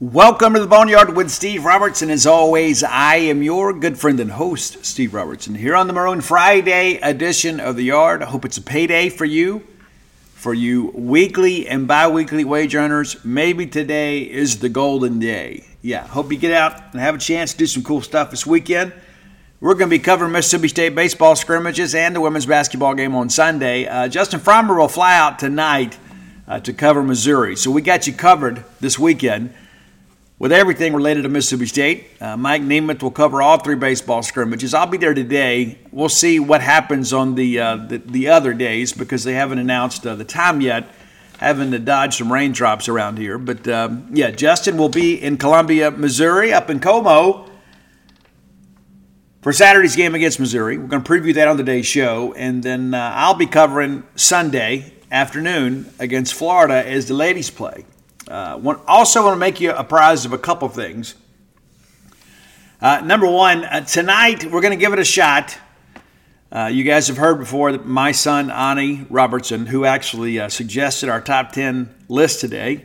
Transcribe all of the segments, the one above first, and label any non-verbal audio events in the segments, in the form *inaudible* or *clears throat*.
Welcome to the Boneyard with Steve Robertson. As always, I am your good friend and host, Steve Robertson, here on the Maroon Friday edition of the Yard. I hope it's a payday for you, for you weekly and bi weekly wage earners. Maybe today is the golden day. Yeah, hope you get out and have a chance to do some cool stuff this weekend. We're going to be covering Mississippi State baseball scrimmages and the women's basketball game on Sunday. Uh, Justin Frommer will fly out tonight uh, to cover Missouri. So we got you covered this weekend with everything related to Mississippi State. Uh, Mike Nemeth will cover all three baseball scrimmages. I'll be there today. We'll see what happens on the uh, the, the, other days because they haven't announced uh, the time yet. Having to dodge some raindrops around here, but um, yeah, Justin will be in Columbia, Missouri, up in Como for Saturday's game against Missouri. We're going to preview that on today's show, and then uh, I'll be covering Sunday afternoon against Florida as the ladies play. Uh, also, want to make you apprised of a couple things. Uh, number one, uh, tonight we're going to give it a shot. Uh, you guys have heard before that my son, Ani Robertson, who actually uh, suggested our top 10 list today,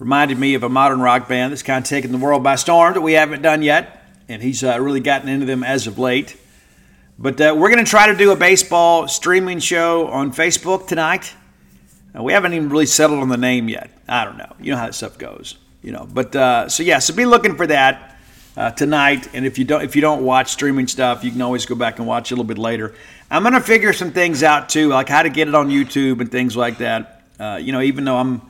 reminded me of a modern rock band that's kind of taken the world by storm that we haven't done yet. And he's uh, really gotten into them as of late. But we're going to try to do a baseball streaming show on Facebook tonight. We haven't even really settled on the name yet. I don't know. You know how that stuff goes. You know, but uh, so yeah, so be looking for that uh, tonight. And if you don't, if you don't watch streaming stuff, you can always go back and watch a little bit later. I'm gonna figure some things out too, like how to get it on YouTube and things like that. Uh, you know, even though I'm,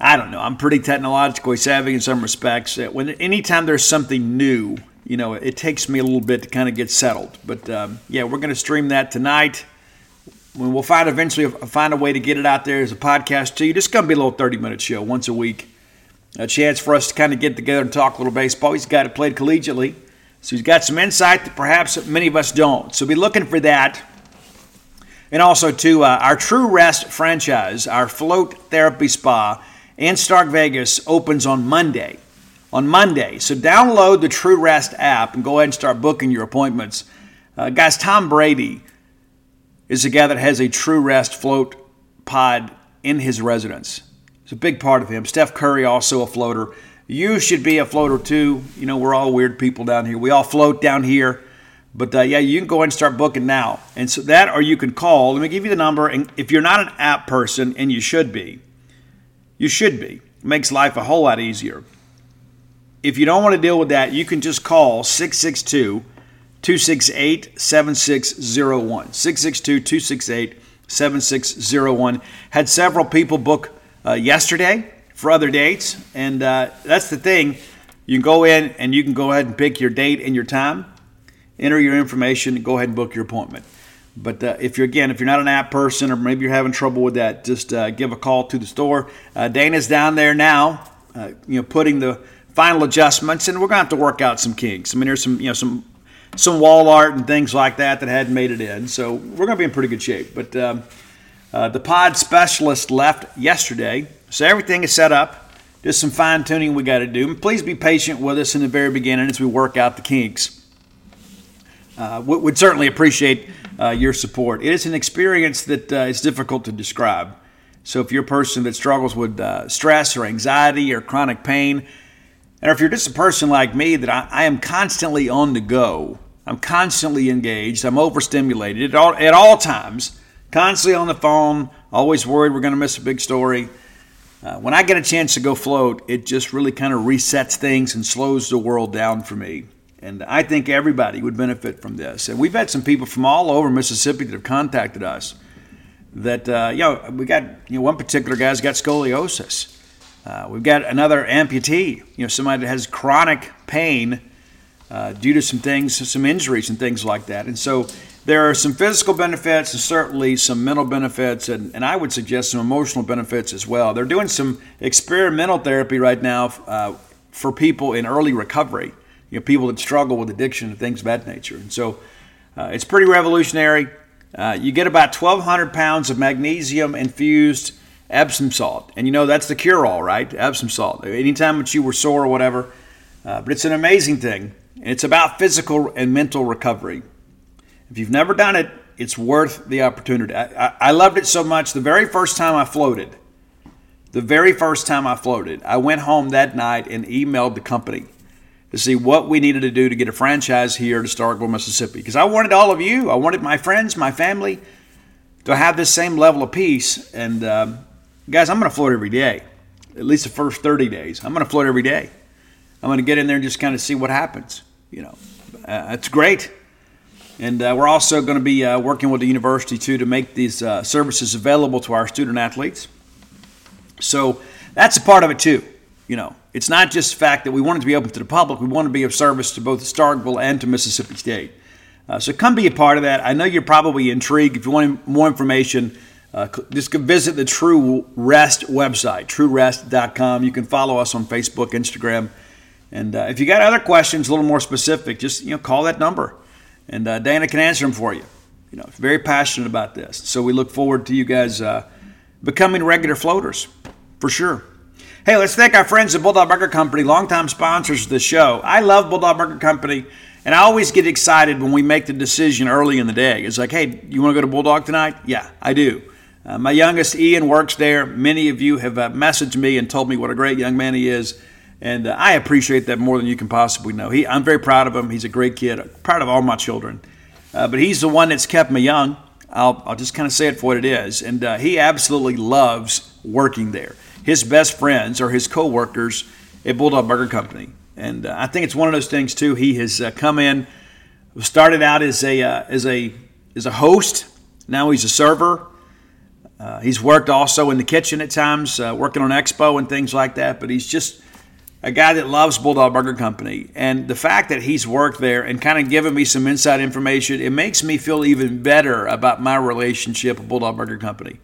I don't know, I'm pretty technologically savvy in some respects. Uh, when anytime there's something new, you know, it takes me a little bit to kind of get settled. But um, yeah, we're gonna stream that tonight we'll find eventually find a way to get it out there as a podcast to you. Just gonna be a little 30 minute show once a week. A chance for us to kind of get together and talk a little baseball. He's guy that played collegiately, so he's got some insight that perhaps many of us don't. So be looking for that. And also to uh, our True Rest franchise, our float therapy spa in Stark Vegas opens on Monday. On Monday. So download the True Rest app and go ahead and start booking your appointments. Uh, guys, Tom Brady is a guy that has a true rest float pod in his residence. It's a big part of him. Steph Curry, also a floater. You should be a floater too. You know, we're all weird people down here. We all float down here. But uh, yeah, you can go ahead and start booking now. And so that, or you can call. Let me give you the number. And if you're not an app person, and you should be, you should be. It makes life a whole lot easier. If you don't want to deal with that, you can just call 662 268 7601. 662 268 7601. Had several people book uh, yesterday for other dates, and uh, that's the thing. You can go in and you can go ahead and pick your date and your time, enter your information, and go ahead and book your appointment. But uh, if you're again, if you're not an app person or maybe you're having trouble with that, just uh, give a call to the store. Uh, Dana's down there now, uh, you know, putting the final adjustments, and we're going to have to work out some kinks. I mean, there's some, you know, some some wall art and things like that that hadn't made it in. So we're going to be in pretty good shape. But um, uh, the pod specialist left yesterday, so everything is set up. Just some fine tuning we got to do. Please be patient with us in the very beginning as we work out the kinks. Uh, would certainly appreciate uh, your support. It is an experience that uh, is difficult to describe. So if you're a person that struggles with uh, stress or anxiety or chronic pain, and if you're just a person like me that I, I am constantly on the go, I'm constantly engaged, I'm overstimulated at all, at all times, constantly on the phone, always worried we're going to miss a big story. Uh, when I get a chance to go float, it just really kind of resets things and slows the world down for me. And I think everybody would benefit from this. And we've had some people from all over Mississippi that have contacted us that, uh, you know, we got, you know, one particular guy's got scoliosis. Uh, we've got another amputee, you know, somebody that has chronic pain uh, due to some things, some injuries and things like that. And so there are some physical benefits and certainly some mental benefits, and, and I would suggest some emotional benefits as well. They're doing some experimental therapy right now uh, for people in early recovery, you know, people that struggle with addiction and things of that nature. And so uh, it's pretty revolutionary. Uh, you get about 1,200 pounds of magnesium infused Epsom salt. And you know, that's the cure all, right? Epsom salt. Anytime that you were sore or whatever. Uh, but it's an amazing thing. It's about physical and mental recovery. If you've never done it, it's worth the opportunity. I, I, I loved it so much. The very first time I floated, the very first time I floated, I went home that night and emailed the company to see what we needed to do to get a franchise here to Starkville, Mississippi. Because I wanted all of you, I wanted my friends, my family to have this same level of peace. And um, guys, I'm going to float every day, at least the first 30 days. I'm going to float every day. I'm going to get in there and just kind of see what happens. You know, uh, it's great. And uh, we're also going to be uh, working with the university too to make these uh, services available to our student athletes. So that's a part of it too. You know, it's not just the fact that we want it to be open to the public. We want to be of service to both Starkville and to Mississippi State. Uh, so come be a part of that. I know you're probably intrigued. If you want more information, uh, just visit the True Rest website, truerest.com. You can follow us on Facebook, Instagram, and uh, if you got other questions, a little more specific, just you know call that number, and uh, Dana can answer them for you. You know, very passionate about this. So we look forward to you guys uh, becoming regular floaters, for sure. Hey, let's thank our friends at Bulldog Burger Company, longtime sponsors of the show. I love Bulldog Burger Company, and I always get excited when we make the decision early in the day. It's like, hey, you want to go to Bulldog tonight? Yeah, I do. Uh, my youngest, Ian, works there. Many of you have uh, messaged me and told me what a great young man he is. And uh, I appreciate that more than you can possibly know. He, I'm very proud of him. He's a great kid, I'm proud of all my children. Uh, but he's the one that's kept me young. I'll, I'll just kind of say it for what it is. And uh, he absolutely loves working there. His best friends are his coworkers at Bulldog Burger Company. And uh, I think it's one of those things, too. He has uh, come in, started out as a, uh, as, a, as a host, now he's a server. he's worked also in the kitchen at times, working on expo and things like that. But he's just a guy that loves Bulldog Burger Company. And the fact that he's worked there and kind of given me some inside information, it makes me feel even better about my relationship with Bulldog Burger Company.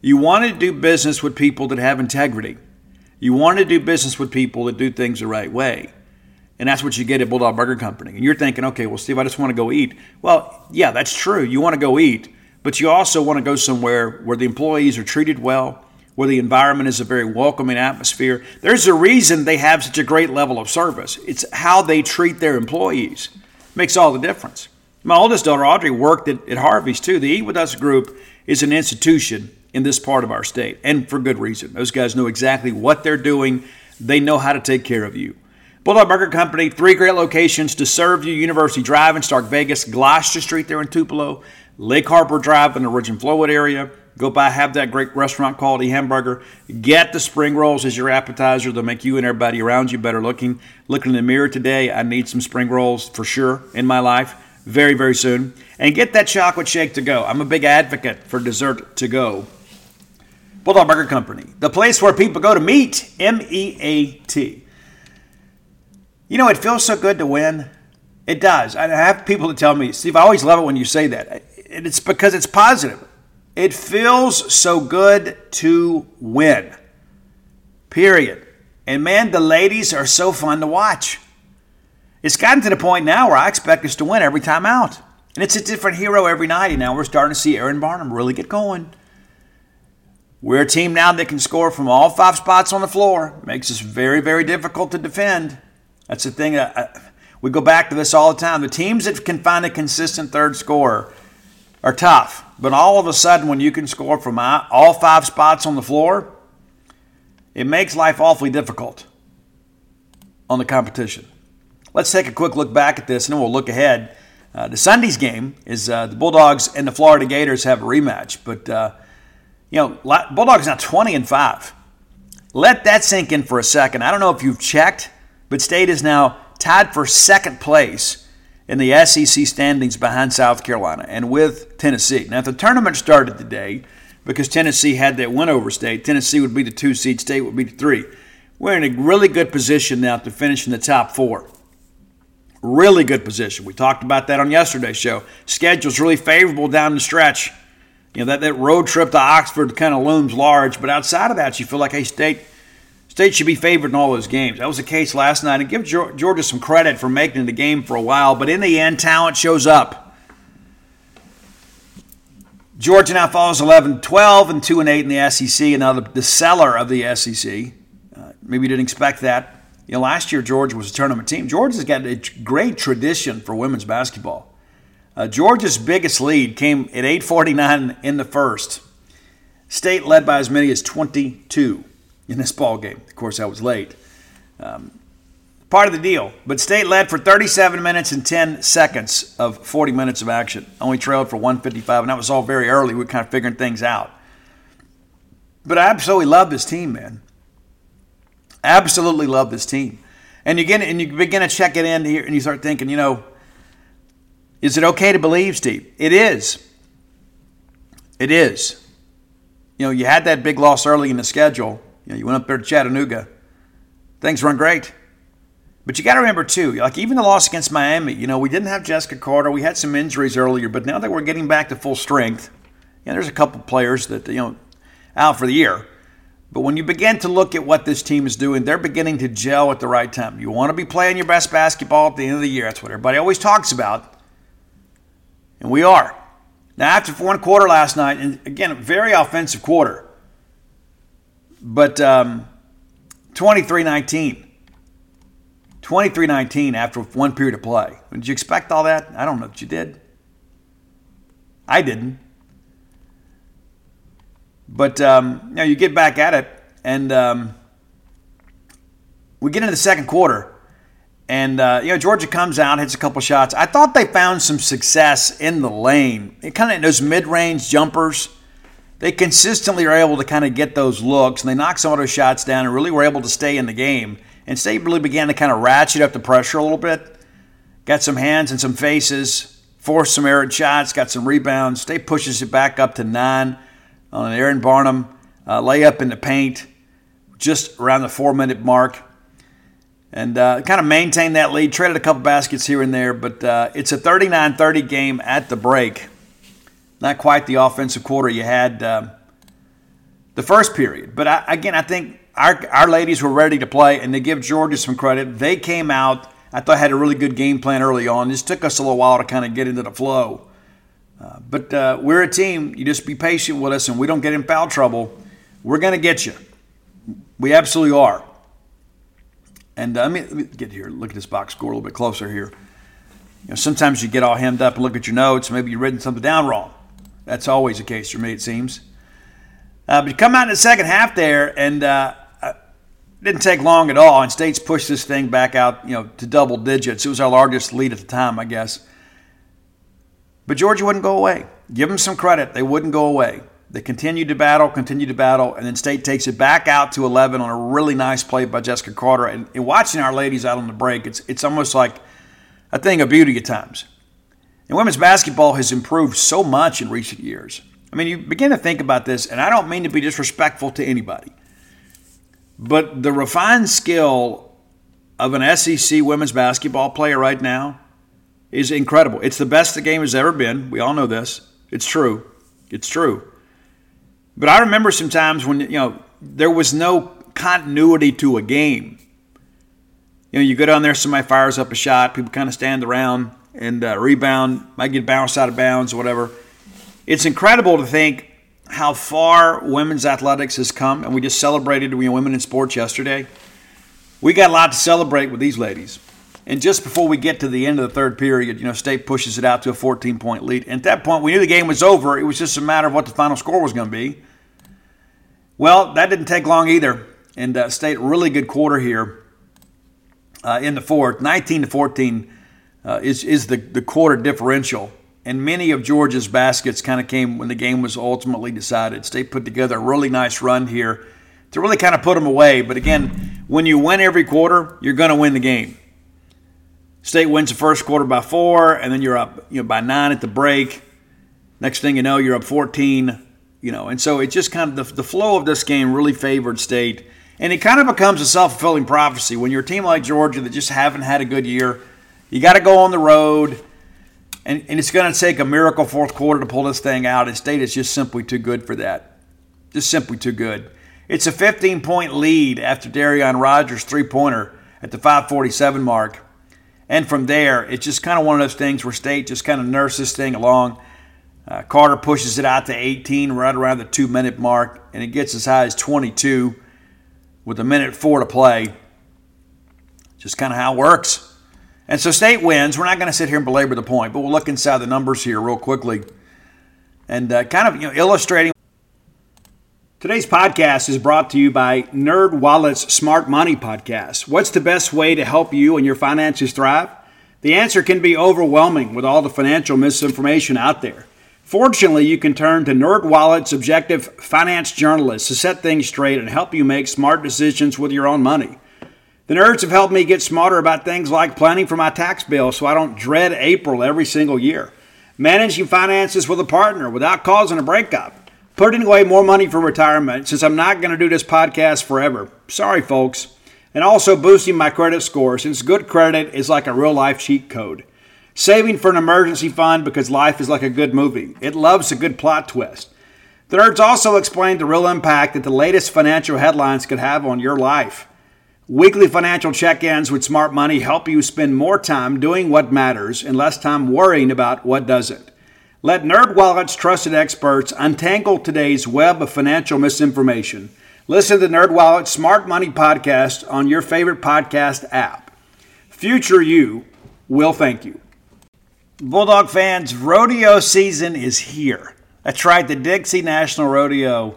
You want to do business with people that have integrity. You want to do business with people that do things the right way. And that's what you get at Bulldog Burger Company. And you're thinking, okay, well, Steve, I just want to go eat. Well, yeah, that's true. You want to go eat, but you also want to go somewhere where the employees are treated well, where the environment is a very welcoming atmosphere. There's a reason they have such a great level of service. It's how they treat their employees it makes all the difference. My oldest daughter, Audrey, worked at, at Harvey's too. The Eat With Us group is an institution in this part of our state, and for good reason. Those guys know exactly what they're doing, they know how to take care of you. Bulldog Burger Company, three great locations to serve you University Drive in Stark Vegas, Gloster Street there in Tupelo, Lake Harbor Drive in the Ridgeland area, Go by, have that great restaurant quality hamburger. Get the spring rolls as your appetizer. They'll make you and everybody around you better looking. Looking in the mirror today, I need some spring rolls for sure in my life very, very soon. And get that chocolate shake to go. I'm a big advocate for dessert to go. Bulldog Burger Company, the place where people go to meet. M E A T. You know, it feels so good to win. It does. I have people that tell me, Steve, I always love it when you say that. It's because it's positive. It feels so good to win. Period. And man, the ladies are so fun to watch. It's gotten to the point now where I expect us to win every time out. And it's a different hero every night. And now we're starting to see Erynn Barnum really get going. We're a team now that can score from all five spots on the floor. Makes us very, very difficult to defend. That's the thing. Uh, uh, we go back to this all the time. The teams that can find a consistent third scorer are tough. But all of a sudden, when you can score from all five spots on the floor, it makes life awfully difficult on the competition. Let's take a quick look back at this and then we'll look ahead. Uh, the Sunday's game is uh, the Bulldogs and the Florida Gators have a rematch, but uh, you know Bulldogs now 20 and five. Let that sink in for a second. I don't know if you've checked, but State is now tied for second place in the SEC standings behind South Carolina and with Tennessee. Now, if the tournament started today, because Tennessee had that win over State, Tennessee would be the two seed, State would be the three. We're in a really good position now to finish in the top four. Really good position. We talked about that on yesterday's show. Schedule's really favorable down the stretch. You know, that, that road trip to Oxford kind of looms large, but outside of that, you feel like, hey, State State should be favored in all those games. That was the case last night. And give Georgia some credit for making the game for a while, but in the end, talent shows up. Georgia now follows 11 12 and 2 and 8 in the SEC, and now the, the seller of the SEC. Uh, maybe you didn't expect that. You know, last year Georgia was a tournament team. Georgia's got a great tradition for women's basketball. Uh, Georgia's biggest lead came at 8:49 in the first. State led by as many as 22 in this ball game. Of course, I was late. Um, part of the deal. But State led for 37 minutes and 10 seconds of 40 minutes of action. Only trailed for 155, and that was all very early. We were kind of figuring things out. But I absolutely love this team, man. Absolutely love this team. And you get and you begin to check it in here, and you start thinking, you know, is it okay to believe, Steve? It is. It is. You know, you had that big loss early in the schedule. You, know, you went up there to Chattanooga. Things run great. But you got to remember, too, like even the loss against Miami, you know, we didn't have Jessica Carter. We had some injuries earlier, but now that we're getting back to full strength, you know, there's a couple players that, you know, out for the year. But when you begin to look at what this team is doing, they're beginning to gel at the right time. You want to be playing your best basketball at the end of the year. That's what everybody always talks about. And we are. Now, after one quarter last night, and again, a very offensive quarter, but um, 23 19. 23 19 after one period of play. Did you expect all that? I don't know that you did. I didn't. But um, you you get back at it, and um, we get into the second quarter, and uh, you know Georgia comes out, hits a couple shots. I thought they found some success in the lane. It kind of those mid-range jumpers. They consistently are able to kind of get those looks, and they knock some of those shots down, and really were able to stay in the game. And State really began to kind of ratchet up the pressure a little bit. Got some hands and some faces, forced some errant shots, got some rebounds. State pushes it back up to nine on an Erynn Barnum uh, layup in the paint, just around the four-minute mark and uh, kind of maintained that lead. Traded a couple baskets here and there, but uh, it's a 39 30 game at the break. Not quite the offensive quarter you had uh, the first period. But I, again, I think our, our ladies were ready to play, and they give Georgia some credit. They came out, I thought, had a really good game plan early on. This took us a little while to kind of get into the flow. Uh, but uh, we're a team. You just be patient with us, and we don't get in foul trouble. We're going to get you. We absolutely are. And uh, let, me, let, me, get here, look at this box score a little bit closer here. You know, sometimes you get all hemmed up and look at your notes. Maybe you've written something down wrong. That's always the case for me, it seems. Uh, but you come out in the second half there, and uh, didn't take long at all. And States pushed this thing back out, you know, to double digits. It was our largest lead at the time, I guess. But Georgia wouldn't go away. Give them some credit; they wouldn't go away. They continued to battle, continued to battle, and then State takes it back out to 11 on a really nice play by Jessica Carter. And, and watching our ladies out on the break, it's, it's almost like a thing of beauty at times. And women's basketball has improved so much in recent years. I mean, you begin to think about this, and I don't mean to be disrespectful to anybody, but the refined skill of an SEC women's basketball player right now is incredible. It's the best the game has ever been. We all know this. It's true. It's true. But I remember some times when, you know, there was no continuity to a game. You know, you go down there, somebody fires up a shot, people kind of stand around and uh, rebound, might get bounced out of bounds or whatever. It's incredible to think how far women's athletics has come, and we just celebrated women in sports yesterday. We got a lot to celebrate with these ladies. And just before we get to the end of the third period, you know, State pushes it out to a 14 point lead. And at that point, we knew the game was over. It was just a matter of what the final score was going to be. Well, that didn't take long either. And uh, State really good quarter here uh, in the fourth. 19 to 14 uh, is, is the, the quarter differential. And many of Georgia's baskets kind of came when the game was ultimately decided. State put together a really nice run here to really kind of put them away. But again, when you win every quarter, you're going to win the game. State wins the first quarter by four, and then you're up you know, by nine at the break. Next thing you know, you're up 14 you know, and so it just kind of the, the flow of this game really favored State, and it kind of becomes a self fulfilling prophecy when you're a team like Georgia that just haven't had a good year. You got to go on the road, and, and it's going to take a miracle fourth quarter to pull this thing out. And State is just simply too good for that, just simply too good. It's a 15 point lead after Darrione Rogers' three pointer at the 547 mark. And from there, it's just kind of one of those things where State just kind of nurses this thing along. Uh, Carter pushes it out to 18, right around the two minute mark, and it gets as high as 22 with a minute four to play. Just kind of how it works. And so State wins. We're not going to sit here and belabor the point, but we'll look inside the numbers here real quickly and uh, kind of you know, illustrating. Today's podcast is brought to you by Nerd Wallet's Smart Money Podcast. What's the best way to help you and your finances thrive? The answer can be overwhelming with all the financial misinformation out there. Fortunately, you can turn to NerdWallet's objective finance journalists to set things straight and help you make smart decisions with your own money. The nerds have helped me get smarter about things like planning for my tax bill so I don't dread April every single year, managing finances with a partner without causing a breakup, putting away more money for retirement since I'm not going to do this podcast forever. Sorry, folks. And also boosting my credit score since good credit is like a real life cheat code. Saving for an emergency fund because life is like a good movie. It loves a good plot twist. The nerds also explained the real impact that the latest financial headlines could have on your life. Weekly financial check ins with smart money help you spend more time doing what matters and less time worrying about what doesn't. Let NerdWallet's trusted experts untangle today's web of financial misinformation. Listen to NerdWallet's Smart Money podcast on your favorite podcast app. Future you will thank you. Bulldog fans, rodeo season is here. That's right, the Dixie National Rodeo.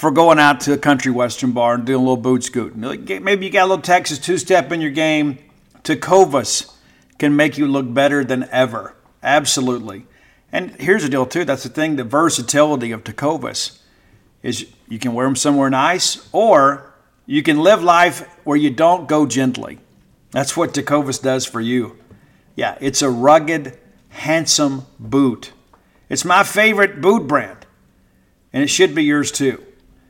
for going out to a country western bar and doing a little boot scooting. Maybe you got a little Texas two step in your game. Tecovas can make you look better than ever. Absolutely. And here's the deal, too. That's the thing the versatility of Tecovas is you can wear them somewhere nice or you can live life where you don't go gently. That's what Tecovas does for you. Yeah, it's a rugged, handsome boot. It's my favorite boot brand, and it should be yours too.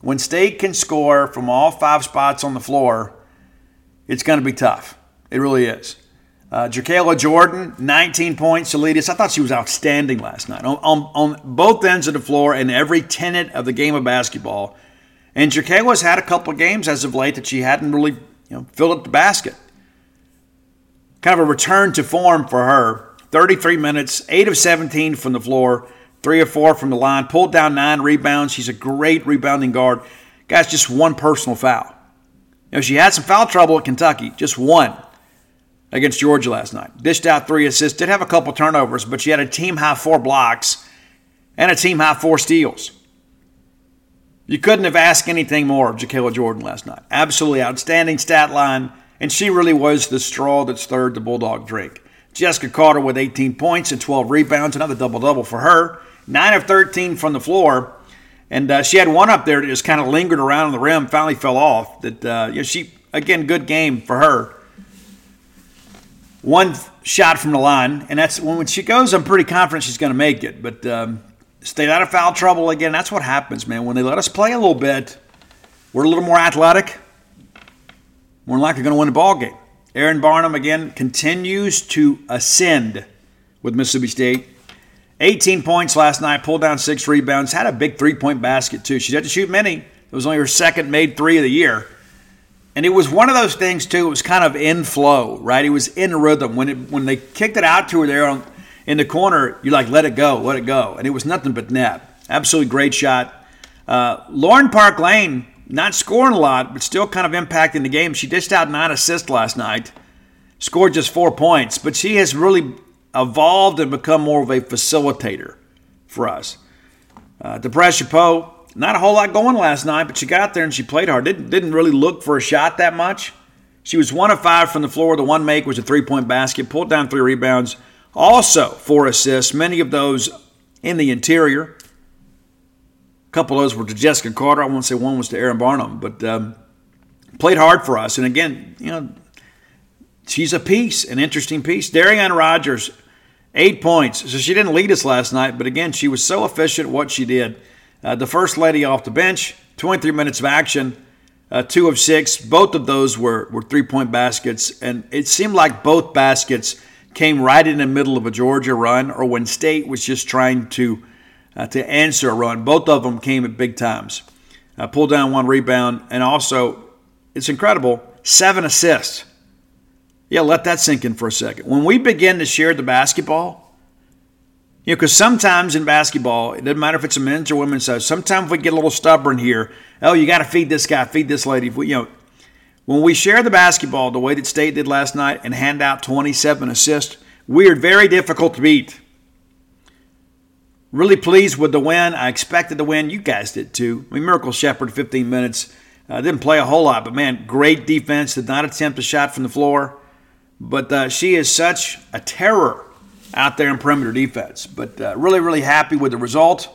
When State can score from all five spots on the floor, it's going to be tough. It really is. Uh, Jordan, 19 points. Salidas, I thought she was outstanding last night on, on, on, both ends of the floor and every tenet of the game of basketball. And JerKaila had a couple of games as of late that she hadn't really you know, filled up the basket. Kind of a return to form for her. 33 minutes, 8 of 17 from the floor, three or four from the line, pulled down nine rebounds. She's a great rebounding guard. Guys, just one personal foul. You know, she had some foul trouble at Kentucky, just one against Georgia last night. Dished out three assists, did have a couple turnovers, but she had a team high four blocks and a team high four steals. You couldn't have asked anything more of JerKaila Jordan last night. Absolutely outstanding stat line, and she really was the straw that stirred the Bulldog drink. Jessica Carter with 18 points and 12 rebounds, another double double for her. 9 of 13 from the floor. And uh, she had one up there that just kind of lingered around on the rim, finally fell off. That uh, you know, she again, good game for her. one shot from the line, and that's when she goes. I'm pretty confident she's going to make it, but um, stayed out of foul trouble again. That's what happens, man. When they let us play a little bit, we're a little more athletic. More likely going to win the ball game. Erynn Barnum again continues to ascend with Mississippi State. 18 points last night, pulled down six rebounds, had a big three point basket too. She had to shoot many. It was only her second made three of the year. And it was one of those things too. It was kind of in flow, right? It was in rhythm. When it when they kicked it out to her there on, in the corner, you like let it go, let it go, and it was nothing but net. Absolutely great shot. Uh, Lauren Park Lane not scoring a lot, but still kind of impacting the game. She dished out nine assists last night, scored just four points, but she has really evolved and become more of a facilitator for us. Uh, Powell, not a whole lot going last night, but she got there and she played hard. Didn't, didn't really look for a shot that much. She was one of five from the floor. The one make was a three point basket, pulled down three rebounds, also four assists, many of those in the interior. A couple of those were to Jessica Carter. I won't say one was to Erynn Barnum, but um, played hard for us. And again, you know, she's a piece, an interesting piece. Darrian Rogers, eight points. So she didn't lead us last night, but again, she was so efficient what she did. Uh, the first lady off the bench, 23 minutes of action, uh, two of six. Both of those were, were three point baskets, and it seemed like both baskets came right in the middle of a Georgia run or when State was just trying to uh, to answer a run. Both of them came at big times. Uh, pulled down one rebound, and also, it's incredible, seven assists. Yeah, let that sink in for a second. When we begin to share the basketball, you know, because sometimes in basketball, it doesn't matter if it's a men's or women's side, sometimes we get a little stubborn here. Oh, you got to feed this guy, feed this lady. We, you know, when we share the basketball the way that State did last night and hand out 27 assists, we are very difficult to beat. Really pleased with the win. I expected the win. You guys did too. I mean, Mjracle Sheppard, 15 minutes. Uh, didn't play a whole lot, but man, great defense. Did not attempt a shot from the floor. But uh, she is such a terror out there in perimeter defense. But uh, really, really happy with the result.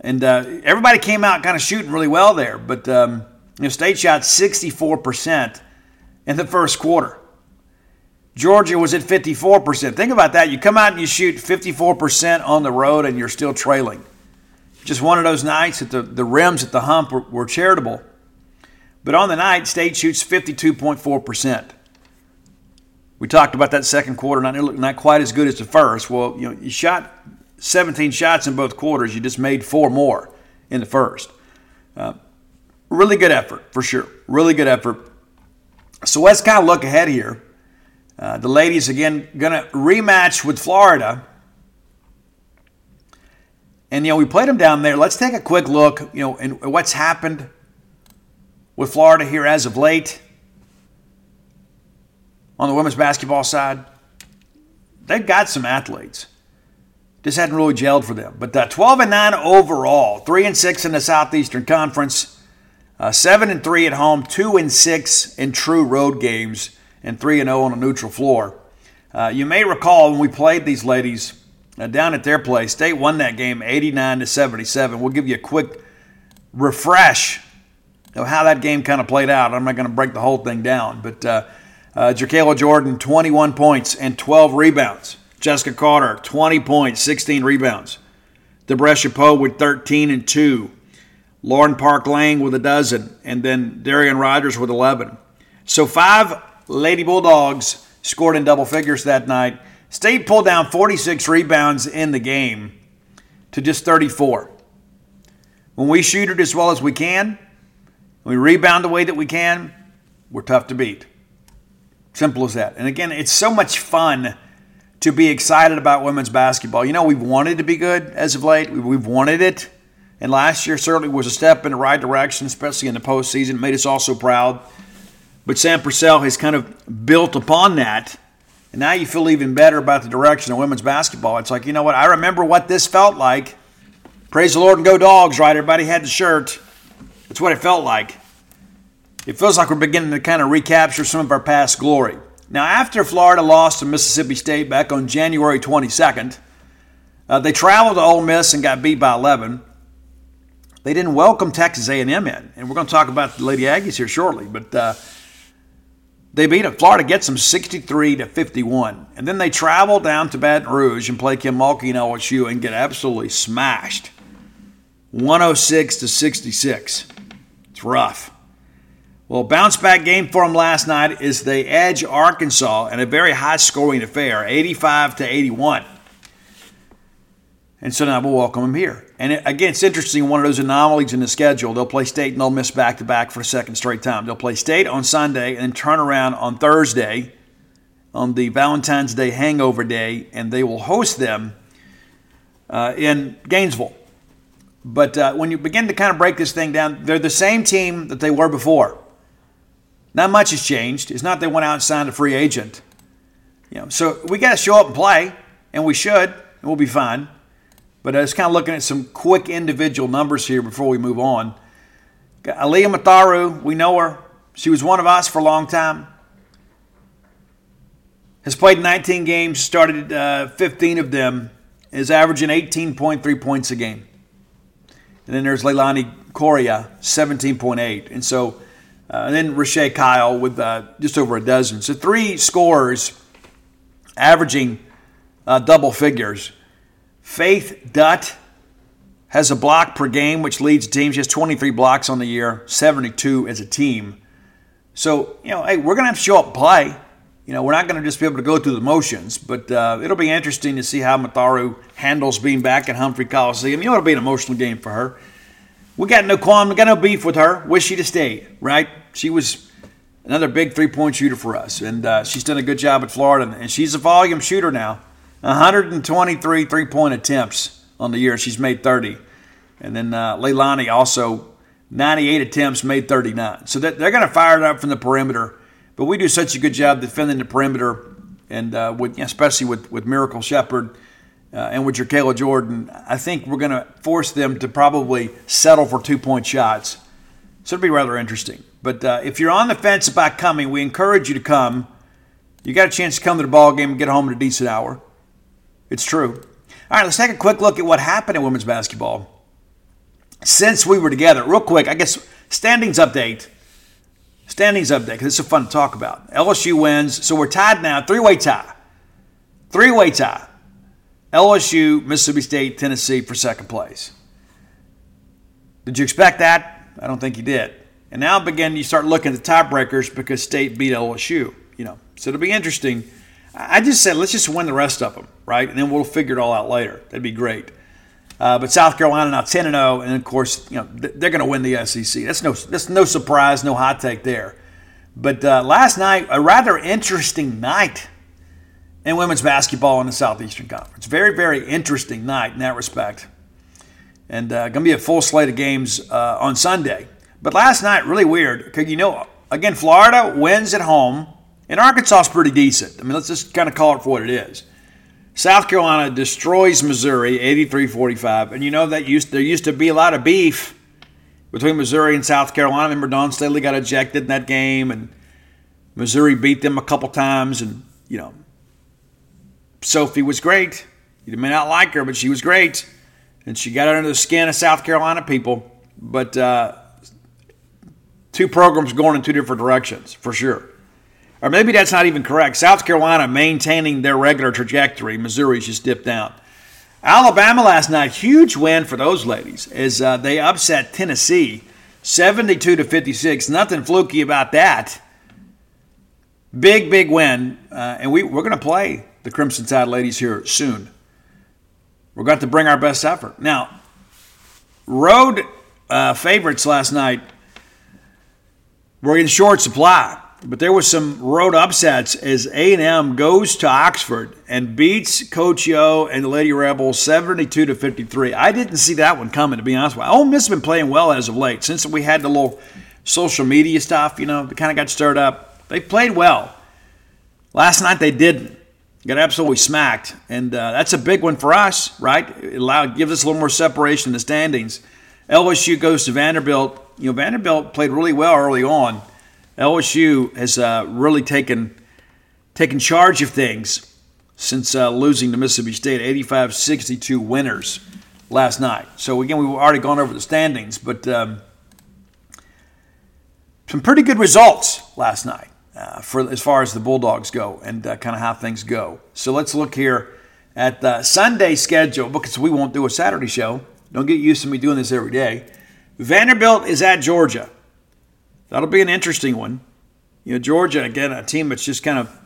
And uh, everybody came out kind of shooting really well there. But um, you know, State shot 64% in the first quarter. Georgia was at 54%. Think about that. You come out and you shoot 54% on the road and you're still trailing. Just one of those nights that the, the rims at the hump were, were charitable. But on the night, State shoots 52.4%. We talked about that second quarter, not, not quite as good as the first. Well, you know, you shot 17 shots in both quarters. You just made four more in the first. Uh, really good effort, for sure. Really good effort. So let's kind of look ahead here. Uh, the ladies again going to rematch with Florida. And you know we played them down there. Let's take a quick look, you know, and what's happened with Florida here as of late on the women's basketball side. They've got some athletes. Just hadn't really gelled for them. But uh, 12 and 9 overall, 3 and 6 in the Southeastern Conference, uh, 7 and 3 at home, 2 and 6 in true road games and 3 and 0 on a neutral floor. Uh, you may recall when we played these ladies uh, down at their place, State won that game 89 to 77. We'll give you a quick refresh of how that game kind of played out. I'm not going to break the whole thing down, but uh, Jordan, 21 points and 12 rebounds. Jessica Carter, 20 points, 16 rebounds. Debreasha Powell with 13 and 2. Lauren Park Lane with a dozen, and then Darrione Rogers with 11. So five Lady Bulldogs scored in double figures that night. State pulled down 46 rebounds in the game to just 34. When we shoot it as well as we can, we rebound the way that we can, we're tough to beat. Simple as that. And again, it's so much fun to be excited about women's basketball. You know, we've wanted to be good as of late, we've wanted it. And last year certainly was a step in the right direction, especially in the postseason. It made us all so proud. But Sam Purcell has kind of built upon that. And now you feel even better about the direction of women's basketball. It's like, you know what? I remember what this felt like. Praise the Lord and go dogs, right? Everybody had the shirt. That's what it felt like. It feels like we're beginning to kind of recapture some of our past glory. Now, after Florida lost to Mississippi State back on January 22nd, uh, they traveled to Ole Miss and got beat by 11. They didn't welcome Texas A&M in, and we're going to talk about the Lady Aggies here shortly. But uh, they beat them. Florida gets them 63 to 51. And then they travel down to Baton Rouge and play Kim Mulkey and LSU and get absolutely smashed 106 to 66. It's rough. Well, bounce back game for them last night is they edge Arkansas in a very high scoring affair, 85 to 81. And so now we'll welcome them here. And again, it's interesting, one of those anomalies in the schedule. They'll play State and they'll miss back to back for a second straight time. They'll play State on Sunday and then turn around on Thursday on the Valentine's Day hangover day, and they will host them uh, in Gainesville. But uh, when you begin to kind of break this thing down, they're the same team that they were before. Not much has changed. It's not they went out and signed a free agent. You know, so we got to show up and play, and we should, and we'll be fine. But I was kind of looking at some quick individual numbers here before we move on. Aliyah Matharu, we know her. She was one of us for a long time. Has played 19 games, started uh, 15 of them, is averaging 18.3 points a game. And then there's Leilani Correa, 17.8. And so, uh, and then Rashay Kyle with uh, just over a dozen. So three scores averaging uh, double figures. Faith Dut has a block per game, which leads teams. team. She has 23 blocks on the year, 72 as a team. So, you know, hey, we're going to have to show up and play. You know, we're not going to just be able to go through the motions, but uh, it'll be interesting to see how Matharu handles being back at Humphrey Coliseum. You know, it'll be an emotional game for her. We got no qualm, we got no beef with her. Wish she'd stayed, right? She was another big three point shooter for us, and uh, she's done a good job at Florida, and she's a volume shooter now. 123 three point attempts on the year. She's made 30. And then uh, Leilani also 98 attempts, made 39. So that, they're going to fire it up from the perimeter. But we do such a good job defending the perimeter, and uh, with, especially with, with Mjracle Sheppard uh, and with Kayla Jordan, I think we're going to force them to probably settle for two point shots. So it'll be rather interesting. But uh, if you're on the fence about coming, we encourage you to come. You got a chance to come to the ball game and get home at a decent hour. It's true. All right, let's take a quick look at what happened in women's basketball since we were together. Real quick, I guess standings update. Standings update because it's so fun to talk about. LSU wins, so we're tied now, three way tie. Three way tie. LSU, Mississippi State, Tennessee for second place. Did you expect that? I don't think you did. And now begin you start looking at the tiebreakers because State beat LSU. You know, so it'll be interesting I just said, let's just win the rest of them, right? And then we'll figure it all out later. That'd be great. Uh, but South Carolina now 10 and 0, and of course, you know they're going to win the SEC. That's no that's no surprise, no hot take there. But uh, last night, a rather interesting night in women's basketball in the Southeastern Conference. Very very interesting night in that respect, and uh, going to be a full slate of games uh, on Sunday. But last night, really weird because you know, again, Florida wins at home and Arkansas is pretty decent. I mean, let's just kind of call it for what it is. South Carolina destroys Missouri 83-45, and you know that used there used to be a lot of beef between Missouri and South Carolina. Remember Dawn Staley got ejected in that game, and Missouri beat them a couple times, and you know Sophie was great. You may not like her, but she was great, and she got under the skin of South Carolina people. But uh, two programs going in two different directions for sure. Or maybe that's not even correct. South Carolina maintaining their regular trajectory. Missouri's just dipped down. Alabama last night, huge win for those ladies as uh, they upset Tennessee 72 to 56. Nothing fluky about that. Big, big win. Uh, and we, we're going to play the Crimson Tide ladies here soon. We're going to bring our best effort. Now, road uh, favorites last night were in short supply. But there was some road upsets as A&M goes to Oxford and beats Coach Yo and the Lady Rebels 72 to 53. I didn't see that one coming, to be honest with you. Ole Miss has been playing well as of late. Since we had the little social media stuff, you know, they kind of got stirred up. They played well. Last night they didn't. Got absolutely smacked. And uh, that's a big one for us, right? It allowed, gives us a little more separation in the standings. LSU goes to Vanderbilt. You know, Vanderbilt played really well early on LSU has uh, really taken taken charge of things since uh, losing to Mississippi State, 85-62 winners last night. So again, we've already gone over the standings, but um, some pretty good results last night. Uh, for as far as the Bulldogs go and uh, kind of how things go. So let's look here at the Sunday schedule because we won't do a Saturday show. Don't get used to me doing this every day. Vanderbilt is at Georgia. That'll be an interesting one. You know, Georgia, again, a team that's just kind of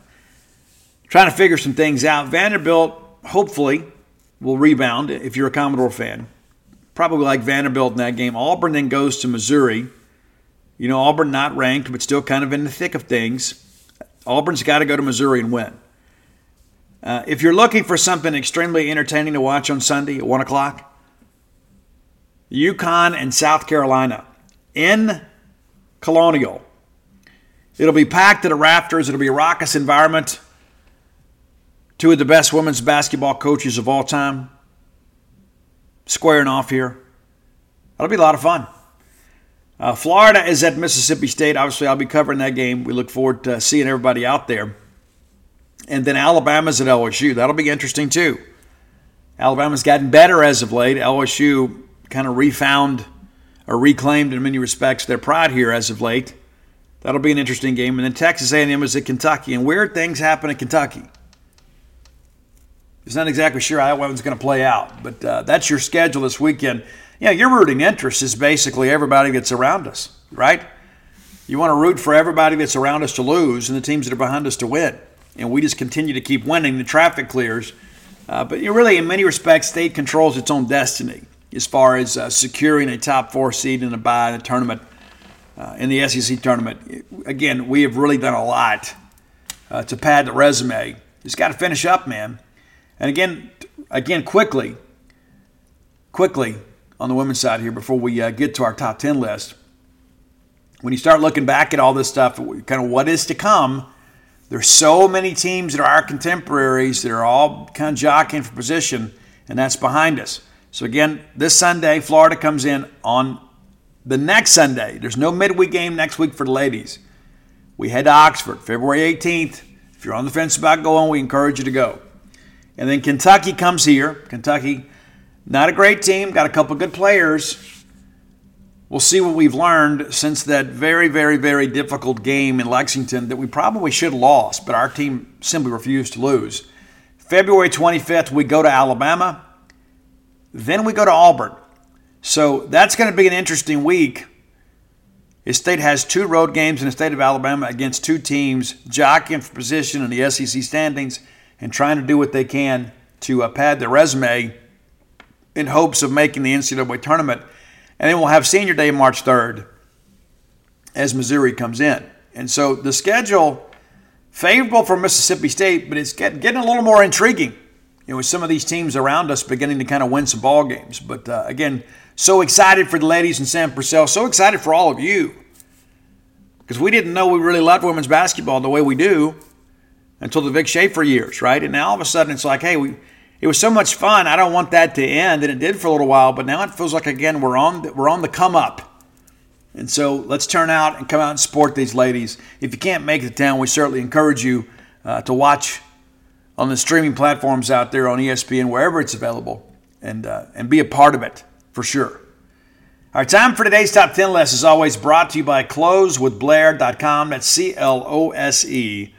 trying to figure some things out. Vanderbilt, hopefully, will rebound if you're a Commodore fan. Probably like Vanderbilt in that game. Auburn then goes to Missouri. You know, Auburn not ranked, but still kind of in the thick of things. Auburn's got to go to Missouri and win. Uh, if you're looking for something extremely entertaining to watch on Sunday at 1 o'clock, UConn and South Carolina in Colonial. It'll be packed to the rafters. It'll be a raucous environment. Two of the best women's basketball coaches of all time squaring off here. That'll be a lot of fun. Uh, Florida is at Mississippi State. Obviously, I'll be covering that game. We look forward to seeing everybody out there. And then Alabama's at LSU. That'll be interesting too. Alabama's gotten better as of late. LSU kind of refound or reclaimed in many respects their pride here as of late. That'll be an interesting game. And then Texas A&M is at Kentucky. And weird things happen at Kentucky. It's not exactly sure how that one's going to play out, but uh, that's your schedule this weekend. Yeah, your rooting interest is basically everybody that's around us, right? You want to root for everybody that's around us to lose and the teams that are behind us to win. And we just continue to keep winning. The traffic clears. Uh, but you really, in many respects, state controls its own destiny as far as uh, securing a top four seed in a bye in the tournament, uh, in the SEC tournament. Again, we have really done a lot uh, to pad the resume. Just got to finish up, man. And again, again, quickly, quickly on the women's side here before we uh, get to our top 10 list. When you start looking back at all this stuff, kind of what is to come, there's so many teams that are our contemporaries that are all kind of jockeying for position, and that's behind us. So again, this Sunday, Florida comes in on the next Sunday. There's no midweek game next week for the ladies. We head to Oxford, February 18th. If you're on the fence about going, we encourage you to go. And then Kentucky comes here. Kentucky, not a great team, got a couple good players. We'll see what we've learned since that very, very, very difficult game in Lexington that we probably should have lost, but our team simply refused to lose. February 25th, we go to Alabama. Then we go to Auburn. So that's going to be an interesting week. His state has two road games in the state of Alabama against two teams jockeying for position in the SEC standings and trying to do what they can to uh, pad their resume in hopes of making the NCAA tournament. And then we'll have senior day March 3rd as Missouri comes in. And so the schedule favorable for Mississippi State, but it's get, getting a little more intriguing. You know, with some of these teams around us beginning to kind of win some ball games. But uh, again, so excited for the ladies in Sam Purcell. So excited for all of you because we didn't know we really loved women's basketball the way we do until the Vic Schaefer years, right? And now all of a sudden it's like, hey, we it was so much fun. I don't want that to end, and it did for a little while. But now it feels like again we're on we're on the come up, and so let's turn out and come out and support these ladies. If you can't make the town, we certainly encourage you uh, to watch on the streaming platforms out there on ESPN wherever it's available, and uh, and be a part of it for sure. Our time for today's top 10 list is always brought to you by closewithblair.com. That's C L O S E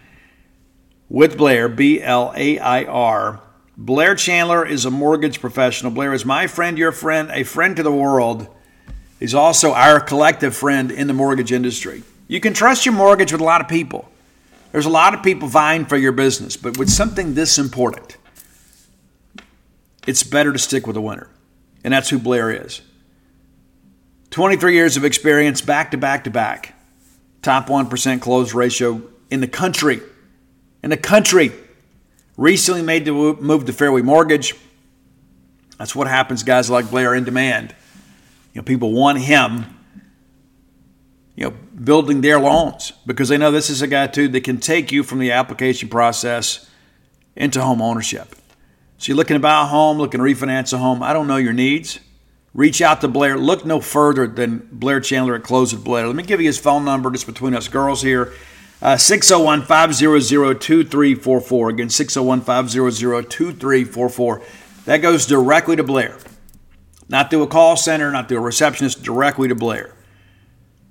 with Blair, B L A I R. Blair Chandler is a mortgage professional. Blair is my friend, your friend, a friend to the world. He's also our collective friend in the mortgage industry. You can trust your mortgage with a lot of people. There's a lot of people vying for your business, but with something this important, it's better to stick with a winner. And that's who Blair is. 23 years of experience, back to back to back. Top 1% close ratio in the country in the country. Recently made the move to Fairway Mortgage. That's what happens, guys like Blair in demand. You know, people want him, you know, building their loans because they know this is a guy too that can take you from the application process into home ownership. So you're looking to buy a home, looking to refinance a home. I don't know your needs. Reach out to Blair. Look no further than Blair Chandler at Close with Blair. Let me give you his phone number just between us girls here. Uh, 601 500 2344. Again, 601 500 2344. That goes directly to Blair. Not through a call center, not through a receptionist, directly to Blair.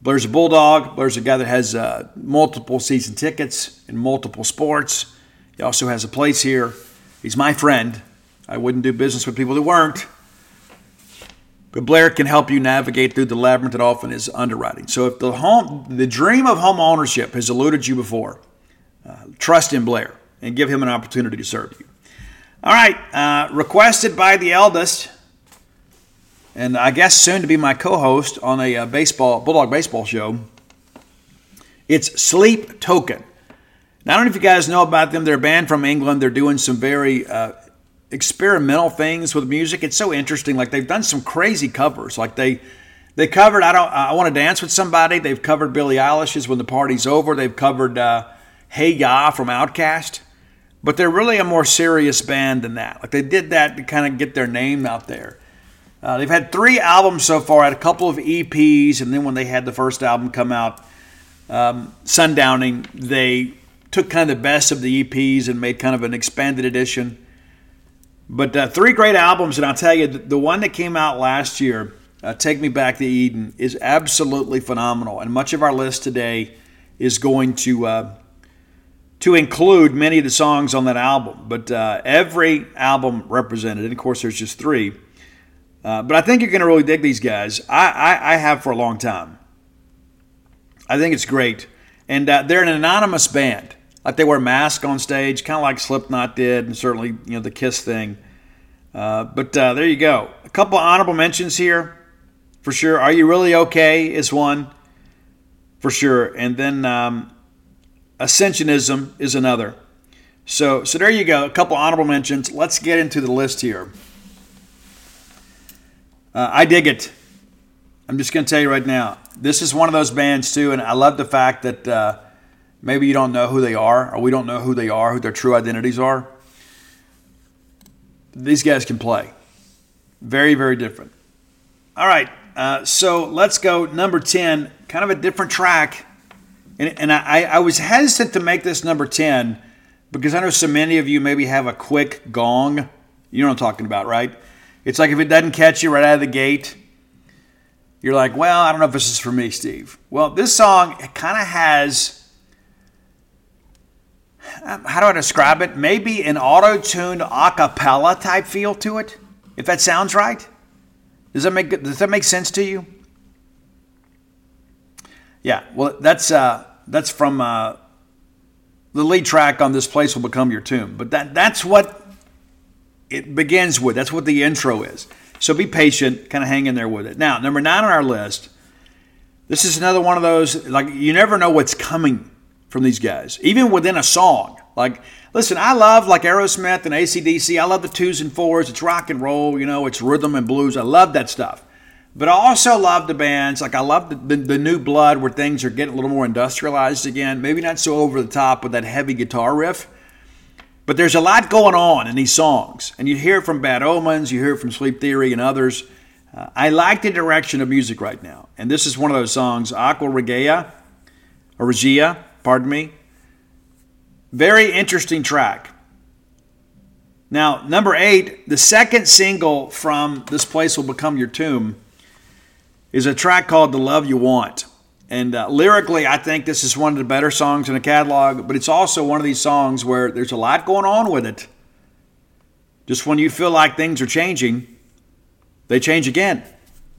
Blair's a bulldog. Blair's a guy that has uh, multiple season tickets in multiple sports. He also has a place here. He's my friend. I wouldn't do business with people that weren't. But Blair can help you navigate through the labyrinth that often is underwriting. So if the home, the dream of home ownership has eluded you before, uh, trust in Blair and give him an opportunity to serve you. All right, uh, requested by the eldest, and I guess soon to be my co-host on a uh, baseball Bulldog baseball show. It's Sleep Token. Now, I don't know if you guys know about them. They're a band from England. They're doing some very uh, experimental things with music. It's so interesting. Like they've done some crazy covers. Like they they covered I don't I want to dance with somebody. They've covered Billie Eilish's When the Party's Over. They've covered uh, Hey Ya from OutKast. But they're really a more serious band than that. Like they did that to kind of get their name out there. Uh, they've had three albums so far, had a couple of EPs, and then when they had the first album come out, um, Sundowning, they took kind of the best of the EPs and made kind of an expanded edition. But uh, three great albums, and I'll tell you, the one that came out last year, uh, Take Me Back to Eden, is absolutely phenomenal. And much of our list today is going to uh, to include many of the songs on that album. But uh, every album represented, and of course, there's just three. Uh, but I think you're going to really dig these guys. I, I, I, have for a long time. I think it's great. And uh, they're an anonymous band. Like they wear masks on stage, kind of like Slipknot did, and certainly you know the Kiss thing. Uh, but uh, there you go. A couple honorable mentions here, for sure. Are you really okay? Is one, for sure, and then um, Ascensionism is another. So so there you go. A couple honorable mentions. Let's get into the list here. Uh, I dig it. I'm just going to tell you right now. This is one of those bands too, and I love the fact that uh, Maybe you don't know who they are, or we don't know who they are, who their true identities are. These guys can play. Very, very different. All right, uh, so let's go number 10, kind of a different track. And, and I, I was hesitant to make this number 10 because I know so many of you maybe have a quick gong. You know what I'm talking about, right? It's like if it doesn't catch you right out of the gate, you're like, well, I don't know if this is for me, Steve. Well, this song kind of has how do I describe it? Maybe an auto tuned a cappella type feel to it, if that sounds right. Does that make, does that make sense to you? Yeah, well, that's, uh, that's from uh, the lead track on This Place Will Become Your Tomb. But that, that's what it begins with. That's what the intro is. So be patient, kind of hang in there with it. Now, number nine on our list. This is another one of those, like, you never know what's coming from these guys, even within a song. Like, listen, I love like Aerosmith and ACDC. I love the twos and fours. It's rock and roll, you know, it's rhythm and blues. I love that stuff. But I also love the bands. Like, I love the, the, the new blood where things are getting a little more industrialized again. Maybe not so over the top with that heavy guitar riff. But there's a lot going on in these songs. And you hear it from Bad Omens, you hear it from Sleep Theory and others. Uh, I like the direction of music right now. And this is one of those songs, Aqua Regia, or Regia pardon me. Very interesting track. Now, number eight, the second single from This Place Will Become Your Tomb is a track called The Love You Want. And uh, lyrically, I think this is one of the better songs in the catalog, but it's also one of these songs where there's a lot going on with it. Just when you feel like things are changing, they change again.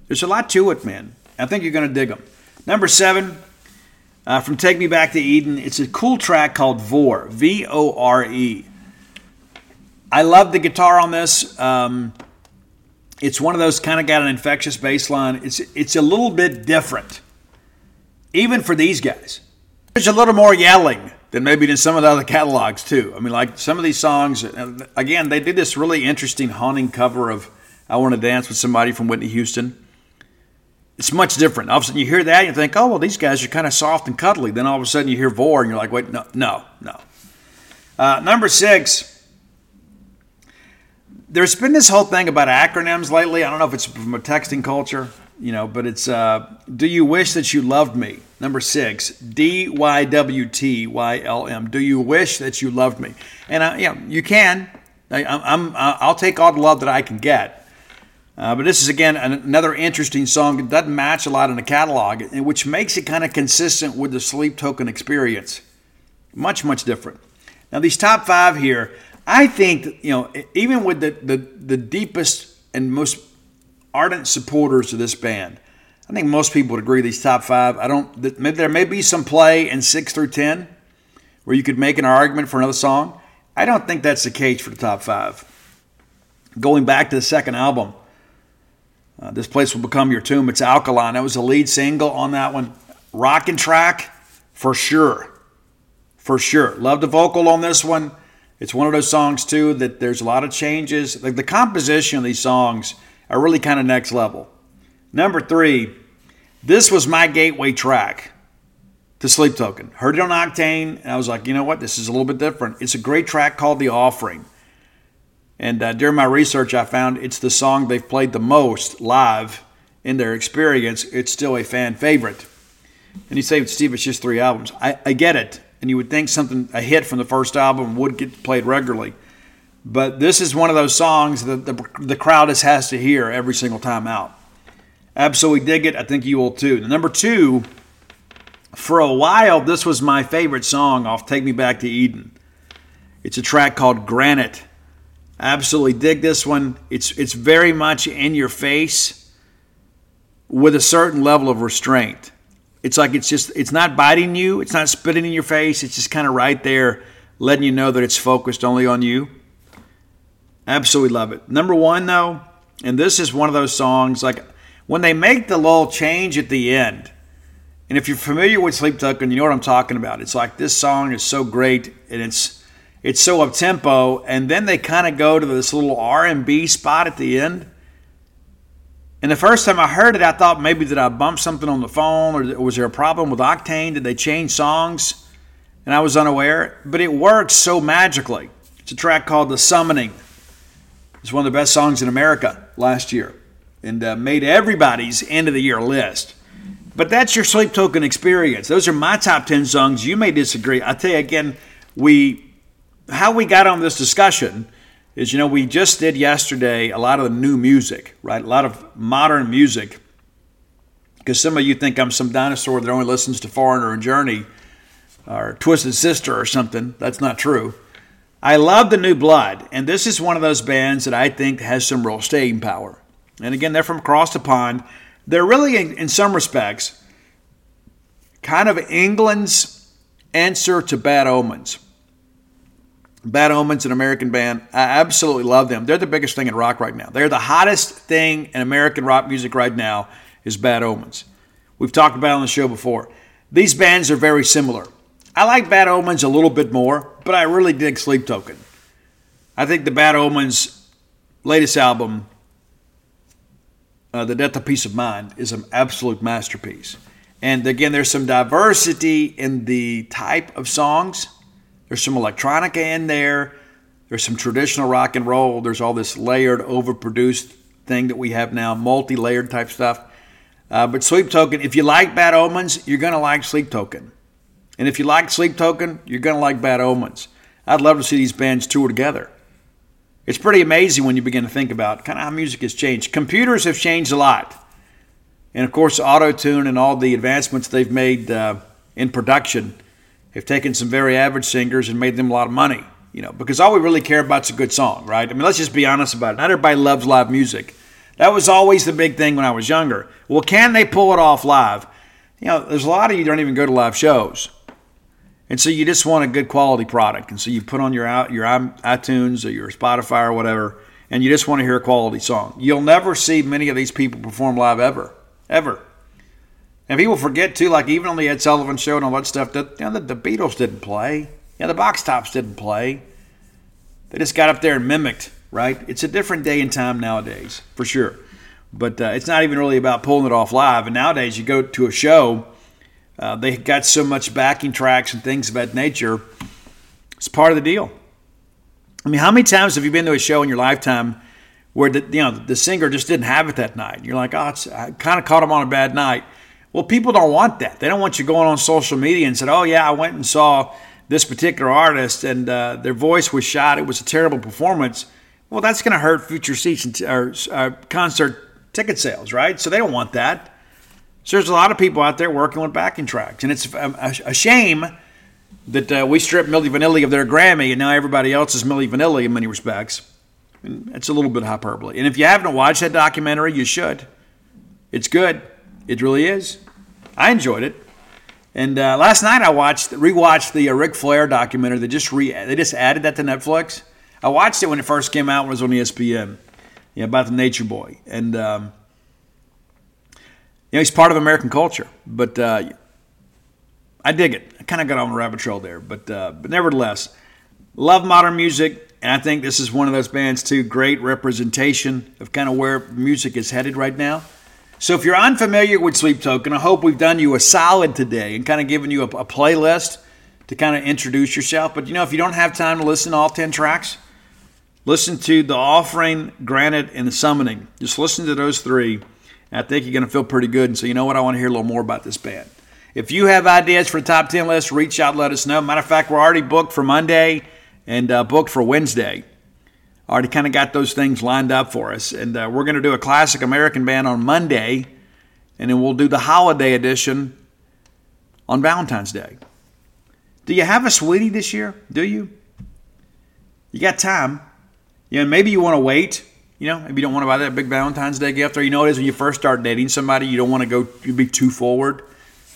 There's a lot to it, man. I think you're going to dig them. Number seven, uh, from Take Me Back to Eden. It's a cool track called Vore, V O R E. I love the guitar on this. Um, it's one of those kind of got an infectious bass line. It's, it's a little bit different, even for these guys. There's a little more yelling than maybe in some of the other catalogs, too. I mean, like some of these songs, uh, again, they did this really interesting, haunting cover of I Want to Dance with Somebody from Whitney Houston it's much different. All of a sudden you hear that and you think, oh, well, these guys are kind of soft and cuddly. Then all of a sudden you hear Vore and you're like, wait, no, no, no. Uh, number six, there's been this whole thing about acronyms lately. I don't know if it's from a texting culture, you know, but it's uh, Do You Wish That You Loved Me? Number six, D Y W T Y L M. Do you wish that you loved me? And, you know, you can. I, I'm, I'll take all the love that I can get. Uh, but this is again another interesting song. It doesn't match a lot in the catalog, which makes it kind of consistent with the Sleep Token experience. Much, much different. Now these top five here, I think you know, even with the the, the deepest and most ardent supporters of this band, I think most people would agree these top five. I don't. Maybe there may be some play in six through ten, where you could make an argument for another song. I don't think that's the case for the top five. Going back to the second album, uh, this place will become your tomb. It's Alkaline. That was the lead single on that one. Rockin' track for sure, for sure. Love the vocal on this one. It's one of those songs too that there's a lot of changes. Like the composition of these songs are really kind of next level. Number three, this was my gateway track to Sleep Token. Heard it on Octane, and I was like, you know what? This is a little bit different. It's a great track called The Offering. And uh, during my research, I found it's the song they've played the most live in their experience. It's still a fan favorite. And you say, Steve, it's just three albums. I, I get it. And you would think something, a hit from the first album, would get played regularly. But this is one of those songs that the, the crowd just has to hear every single time out. Absolutely dig it. I think you will too. number two, for a while, this was my favorite song off Take Me Back to Eden. It's a track called Granite. Absolutely dig this one. It's it's very much in your face with a certain level of restraint. It's like it's just it's not biting you, it's not spitting in your face, it's just kind of right there letting you know that it's focused only on you. Absolutely love it. Number 1 though, and this is one of those songs like when they make the little change at the end. And if you're familiar with Sleep Token, you know what I'm talking about. It's like this song is so great and it's it's so up tempo, and then they kind of go to this little R and B spot at the end. And the first time I heard it, I thought maybe did I bump something on the phone, or was there a problem with Octane? Did they change songs? And I was unaware, but it works so magically. It's a track called "The Summoning." It's one of the best songs in America last year, and uh, made everybody's end of the year list. But that's your sleep token experience. Those are my top ten songs. You may disagree. I tell you again, we how we got on this discussion is, you know, we just did yesterday a lot of the new music, right? A lot of modern music. Because some of you think I'm some dinosaur that only listens to Foreigner and Journey or Twisted Sister or something. That's not true. I love the new blood, and this is one of those bands that I think has some real staying power. And again, they're from across the pond. They're really, in, in some respects, kind of England's answer to Bad Omens. Bad Omens, an American band. I absolutely love them. They're the biggest thing in rock right now. They're the hottest thing in American rock music right now is Bad Omens. We've talked about on the show before. These bands are very similar. I like Bad Omens a little bit more, but I really dig Sleep Token. I think the Bad Omens latest album, uh, The Death of Peace of Mind, is an absolute masterpiece. And again, there's some diversity in the type of songs there's some electronica in there. There's some traditional rock and roll. There's all this layered, overproduced thing that we have now, multi layered type stuff. Uh, but Sleep Token, if you like Bad Omens, you're going to like Sleep Token. And if you like Sleep Token, you're going to like Bad Omens. I'd love to see these bands tour together. It's pretty amazing when you begin to think about kind of how music has changed. Computers have changed a lot. And of course, auto tune and all the advancements they've made uh, in production have taken some very average singers and made them a lot of money. You know, because all we really care about is a good song, right? I mean, let's just be honest about it. Not everybody loves live music. That was always the big thing when I was younger. Well, can they pull it off live? You know, there's a lot of you don't even go to live shows. And so you just want a good quality product. And so you put on your your iTunes or your Spotify or whatever, and you just want to hear a quality song. You'll never see many of these people perform live ever, ever. And people forget too, like even on the Ed Sullivan Show and all that stuff, that you know, the, the Beatles didn't play. Yeah, the Box Tops didn't play. They just got up there and mimicked, right? It's a different day and time nowadays, for sure. But uh, it's not even really about pulling it off live. And nowadays, you go to a show, uh, they got so much backing tracks and things of that nature. It's part of the deal. I mean, how many times have you been to a show in your lifetime where the, you know the singer just didn't have it that night? You're like, oh, I kind of caught him on a bad night. Well, people don't want that. They don't want you going on social media and said, "Oh yeah, I went and saw this particular artist and uh, their voice was shot. It was a terrible performance." Well, that's going to hurt future t- or uh, concert ticket sales, right? So they don't want that. So there's a lot of people out there working with backing tracks, and it's a, a, a shame that uh, we stripped Milli Vanilli of their Grammy, and now everybody else is Milli Vanilli in many respects. And it's a little bit hyperbole. And if you haven't watched that documentary, you should. It's good. It really is. I enjoyed it. And uh, last night I watched, rewatched the uh, Ric Flair documentary. They just re, they just added that to Netflix. I watched it when it first came out. When it was on ESPN, you know, about the Nature Boy, and um, you know he's part of American culture. But uh, I dig it. I kind of got on the rabbit trail there, but uh, but nevertheless, love modern music, and I think this is one of those bands too. Great representation of kind of where music is headed right now. So if you're unfamiliar with Sleep Token, I hope we've done you a solid today and kind of given you a, a playlist to kind of introduce yourself. But you know, if you don't have time to listen to all 10 tracks, listen to The Offering, Granite, and The Summoning. Just listen to those three. I think you're going to feel pretty good. And so, you know what? I want to hear a little more about this band. If you have ideas for top 10 list, reach out, let us know. Matter of fact, we're already booked for Monday and uh, booked for Wednesday already kind of got those things lined up for us. And uh, we're going to do a classic American band on Monday, and then we'll do the holiday edition on Valentine's Day. Do you have a sweetie this year? Do you? You got time. You know, maybe you want to wait. You know, maybe you don't want to buy that big Valentine's Day gift, or you know it is when you first start dating somebody, you don't want to go you be too forward.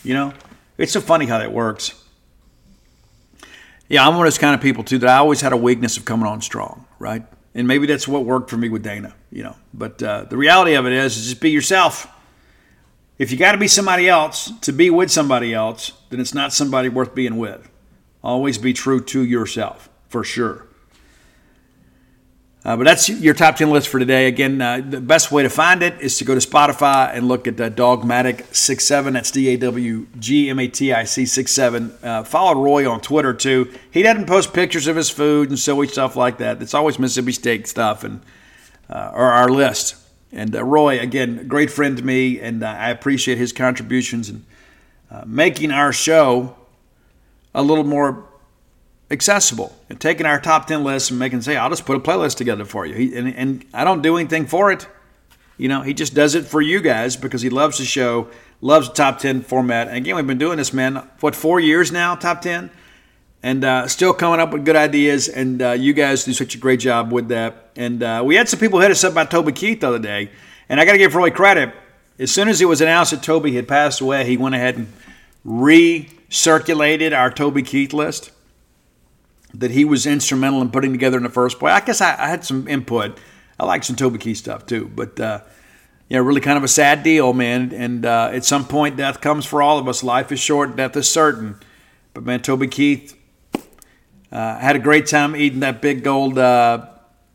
You know, it's so funny how that works. Yeah, I'm one of those kind of people too that I always had a weakness of coming on strong, right? And maybe that's what worked for me with Dana, you know. But uh, the reality of it is, is just be yourself. If you got to be somebody else to be with somebody else, then it's not somebody worth being with. Always be true to yourself, for sure. Uh, but that's your top 10 list for today. Again, uh, the best way to find it is to go to Spotify and look at uh, Dawgmatic 67. That's D A W G M A T I C 67. Uh, follow Roy on Twitter too. He doesn't post pictures of his food and silly stuff like that. It's always Mississippi State stuff and uh, or our list. And uh, Roy, again, great friend to me, and uh, I appreciate his contributions and making our show a little more accessible. And taking our top 10 list and making say i'll just put a playlist together for you. He, and, and i don't do anything for it. You know he just does it for you guys because he loves the show loves the top 10 format. And again we've been doing this man what four years now top 10 and uh, still coming up with good ideas. And uh, you guys do such a great job with that. And uh, we had some people hit us up by toby keith the other day. And i got to give roy credit. As soon as it was announced that toby had passed away he went ahead and recirculated our toby keith list that he was instrumental in putting together in the first place. I guess I, I had some input. I like some Toby Keith stuff too, but uh, yeah, really kind of a sad deal, man. And uh, at some point, death comes for all of us. Life is short, death is certain. But man, Toby Keith uh, had a great time eating that big gold, uh,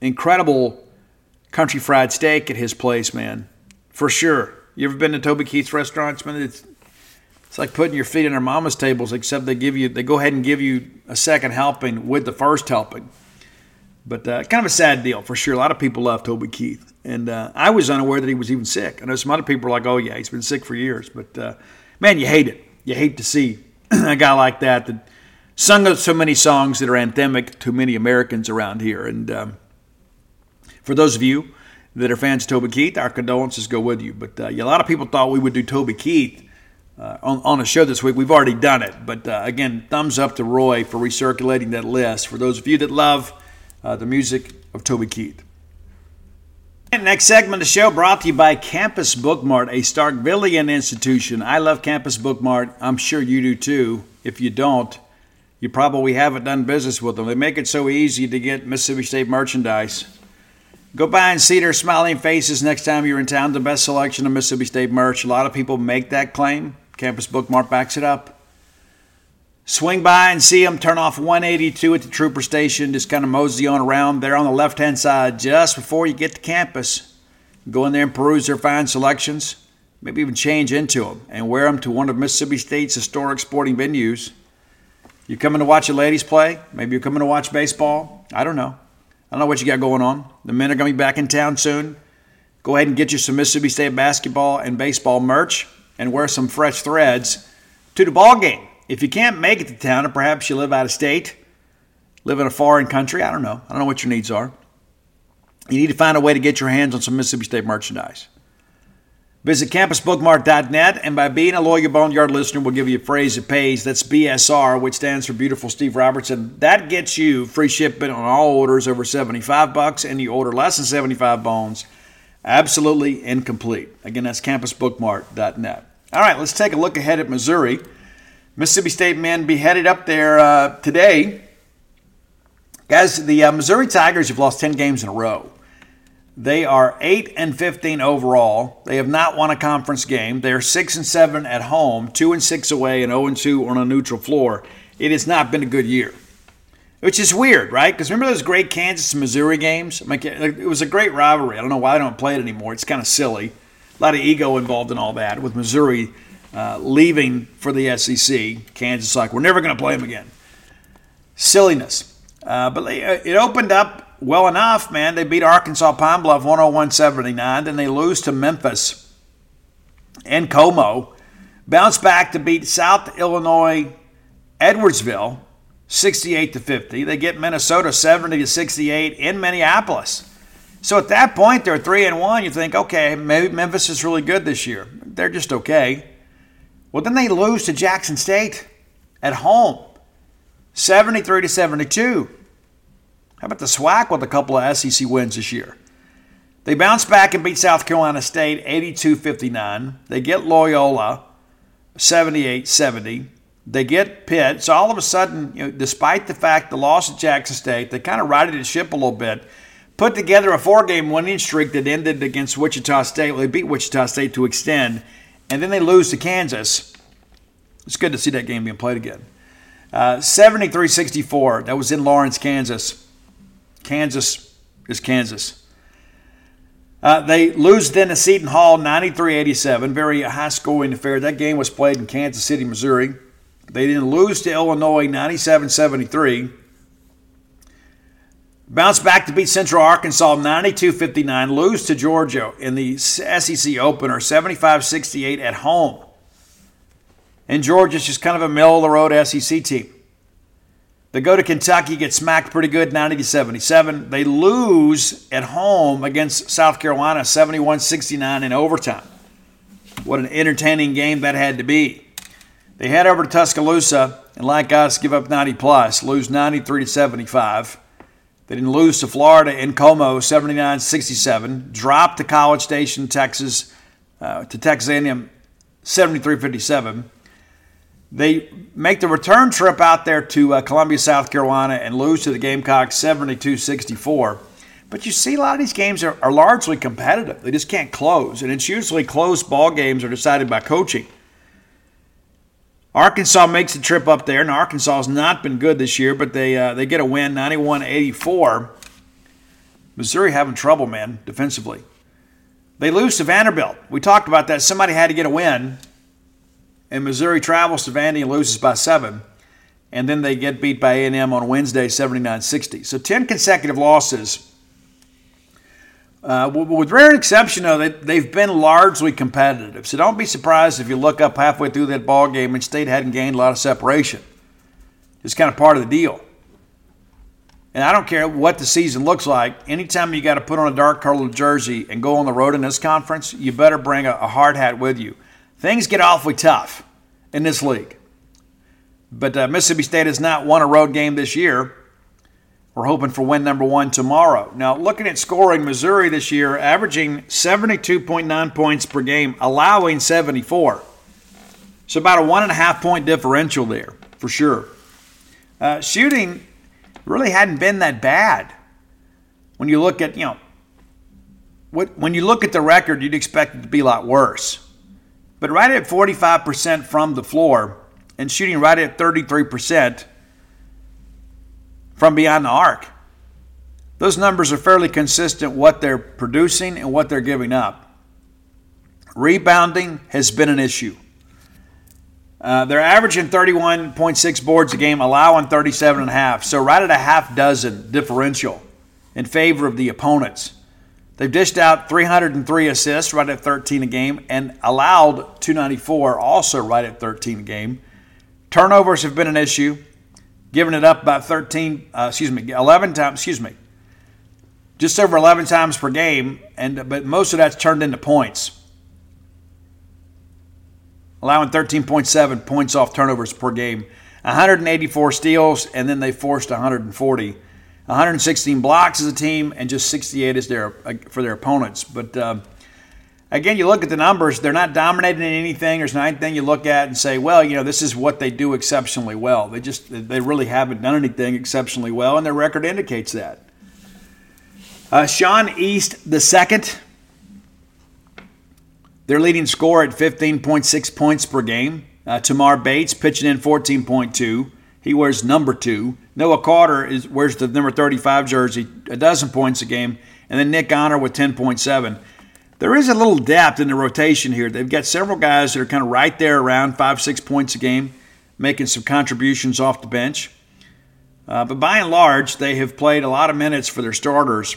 incredible country fried steak at his place, man, for sure. You ever been to Toby Keith's restaurants, man? It's it's like putting your feet their mama's tables, except they give you they go ahead and give you a second helping with the first helping. But uh, kind of a sad deal for sure. A lot of people love Toby Keith, and uh, I was unaware that he was even sick. I know some other people are like, "Oh yeah, he's been sick for years," but uh, man, you hate it. You hate to see *clears throat* a guy like that that sung so many songs that are anthemic to many Americans around here. And um, for those of you that are fans of Toby Keith, our condolences go with you. But uh, a lot of people thought we would do Toby Keith uh, on, on a show this week. We've already done it. But uh, again, thumbs up to Roy for recirculating that list for those of you that love uh, the music of Toby Keith. And next segment of the show brought to you by Campus Bookmart, a Starkvillian institution. I love Campus Bookmart. I'm sure you do too. If you don't, you probably haven't done business with them. They make it so easy to get Mississippi State merchandise. Go by and see their smiling faces next time you're in town. The best selection of Mississippi State merch. A lot of people make that claim. Campus Bookmart backs it up. Swing by and see them turn off 182 at the Trooper Station. Just kind of mosey on around there on the left hand side just before you get to campus. Go in there and peruse their fine selections. Maybe even change into them and wear them to one of Mississippi State's historic sporting venues. You're coming to watch the ladies play? Maybe you're coming to watch baseball? I don't know. I don't know what you got going on. The men are going to be back in town soon. Go ahead and get you some Mississippi State basketball and baseball merch and wear some fresh threads to the ball game. If you can't make it to town, or perhaps you live out of state, live in a foreign country, I don't know. I don't know what your needs are. you need to find a way to get your hands on some Mississippi State merchandise. Visit campusbookmart.net, and by being a loyal Boneyard listener, we'll give you a phrase that pays. That's BSR, which stands for Beautiful Steve Robertson. That gets you free shipping on all orders over 75 bucks, and you order less than 75 bones, absolutely incomplete. Again, that's campusbookmart.net. All right, let's take a look ahead at Missouri. Mississippi State men be headed up there uh, today. Guys, the uh, Missouri Tigers have lost 10 games in a row. They are 8 and 15 overall. They have not won a conference game. They are 6 and 7 at home, 2 and 6 away, and 0 and 2 on a neutral floor. It has not been a good year. Which is weird, right? Because remember those great Kansas and Missouri games? it was a great rivalry. I don't know why they don't play it anymore. It's kind of silly. A lot of ego involved in all that with Missouri uh, leaving for the SEC. Kansas like, we're never going to play them again. Silliness. Uh, but uh, it opened up well enough, man. They beat Arkansas Pine Bluff 101 79. Then they lose to Memphis and Como. Bounce back to beat South Illinois Edwardsville 68 to 50. They get Minnesota 70 to 68 in Minneapolis. So at that point, they're 3 and 1. You think, okay, maybe Memphis is really good this year. They're just okay. Well, then they lose to Jackson State at home 73 to 72. How about the SWAC with a couple of SEC wins this year? They bounce back and beat South Carolina State 82 59. They get Loyola 78 70. They get Pitt. So all of a sudden, you know, despite the fact the loss at Jackson State, they kind of righted the ship a little bit. Put together a four game winning streak that ended against Wichita State. Well, they beat Wichita State to extend, and then they lose to Kansas. It's good to see that game being played again. Uh, 64. That was in Lawrence, Kansas. Kansas is Kansas. Uh, they lose then to Seton Hall 93 87. Very high scoring affair. That game was played in Kansas City, Missouri. They then lose to Illinois 97 73. Bounce back to beat Central Arkansas 92 59. Lose to Georgia in the SEC opener 75 68 at home. And Georgia's just kind of a middle of the road SEC team. They go to Kentucky, get smacked pretty good, 90 to 77. They lose at home against South Carolina, 71 69 in overtime. What an entertaining game that had to be. They head over to Tuscaloosa and, like us, give up 90 plus, lose 93 to 75. They didn't lose to Florida in Como, 79 67. Drop to College Station, Texas, uh, to Texas A&M, 73 57. They make the return trip out there to uh, Columbia, South Carolina, and lose to the Gamecocks 72 64. But you see, a lot of these games are, are largely competitive. They just can't close. And it's usually close ball games are decided by coaching. Arkansas makes the trip up there, and Arkansas has not been good this year, but they uh, they get a win 91 84. Missouri having trouble, man, defensively. They lose to Vanderbilt. We talked about that. Somebody had to get a win and Missouri travels to Vandy and loses by seven. And then they get beat by A&M on Wednesday, 79-60. So 10 consecutive losses. Uh, with rare exception, though, they've been largely competitive. So don't be surprised if you look up halfway through that ball game and State hadn't gained a lot of separation. It's kind of part of the deal. And I don't care what the season looks like. Anytime you got to put on a dark colored jersey and go on the road in this conference, you better bring a, a hard hat with you things get awfully tough in this league. But uh, Mississippi State has not won a road game this year. We're hoping for win number one tomorrow. Now, looking at scoring, Missouri this year averaging 72.9 points per game, allowing 74. So about a one and a half point differential there, for sure. Uh, shooting really hadn't been that bad. When you look at, you know, what, when you look at the record, you'd expect it to be a lot worse. But right at 45% from the floor and shooting right at 33% from beyond the arc. Those numbers are fairly consistent what they're producing and what they're giving up. Rebounding has been an issue. Uh, they're averaging 31.6 boards a game, allowing 37.5. So, right at a half dozen differential in favor of the opponents. They've dished out 303 assists, right at 13 a game, and allowed 294, also right at 13 a game. Turnovers have been an issue, giving it up about 13, uh, excuse me, 11 times, excuse me. just over 11 times per game, and but most of that's turned into points, allowing 13.7 points off turnovers per game. 184 steals, and then they forced 140. 116 blocks as a team, and just 68 as their for their opponents. But um, again, you look at the numbers; they're not dominating in anything. There's not anything you look at and say, "Well, you know, this is what they do exceptionally well." They just they really haven't done anything exceptionally well, and their record indicates that. Uh, Sean East the second, their leading scorer at 15.6 points per game. Uh, Tamar Bates pitching in 14.2. He wears number two. Noah Carter is wears the number 35 jersey, a dozen points a game, and then Nick Honor with 10.7. There is a little depth in the rotation here. They've got several guys that are kind of right there around five, six points a game, making some contributions off the bench. Uh, but by and large, they have played a lot of minutes for their starters.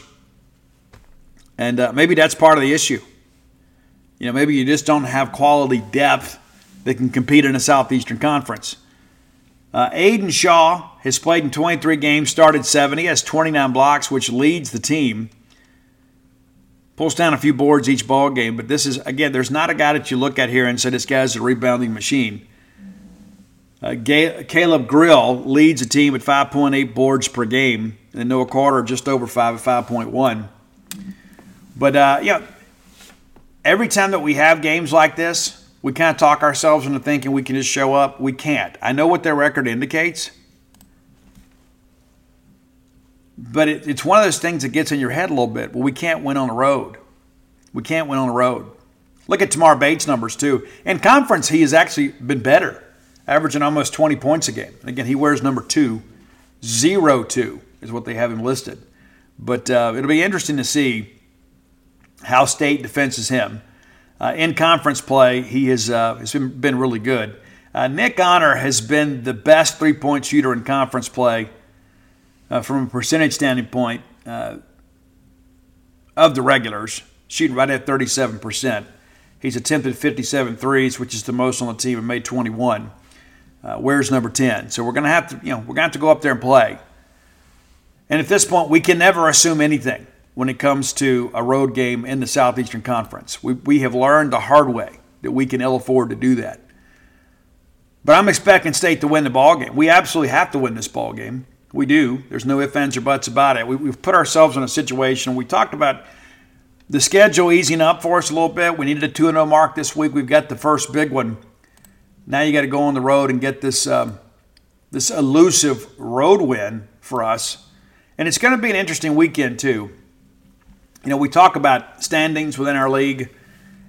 And uh, maybe that's part of the issue. You know, maybe you just don't have quality depth that can compete in a Southeastern Conference. Uh, Aidan Shaw has played in 23 games, started 70, has 29 blocks, which leads the team. Pulls down a few boards each ball game, but this is again, there's not a guy that you look at here and say this guy's a rebounding machine. Uh, Caleb Grill leads the team at 5.8 boards per game, and Noah Carter just over five at 5.1. But uh, you know, every time that we have games like this, we kind of talk ourselves into thinking we can just show up. We can't. I know what their record indicates, but it, it's one of those things that gets in your head a little bit. Well, we can't win on the road. We can't win on the road. Look at Tamar Bates' numbers too. In conference, he has actually been better, averaging almost 20 points a game. And again, he wears number two. Zero two is what they have him listed. But uh, it'll be interesting to see how State defenses him. Uh, in conference play, he has, uh, has been, been really good. Uh, Nick Honor has been the best three point shooter in conference play uh, from a percentage standpoint uh, of the regulars, shooting right at 37%. He's attempted 57 threes, which is the most on the team, and made 21. Uh, where's number 10? So we're going to have to, you know, we're going to have to go up there and play. And at this point, we can never assume anything when it comes to a road game in the Southeastern Conference. We, we have learned the hard way that we can ill afford to do that. But I'm expecting State to win the ball game. We absolutely have to win this ball game. We do. There's no ifs, ands, or buts about it. We, we've put ourselves in a situation. We talked about the schedule easing up for us a little bit. We needed a 2 0 mark this week. We've got the first big one. Now you got to go on the road and get this, um, this elusive road win for us. And it's going to be an interesting weekend, too you know, we talk about standings within our league,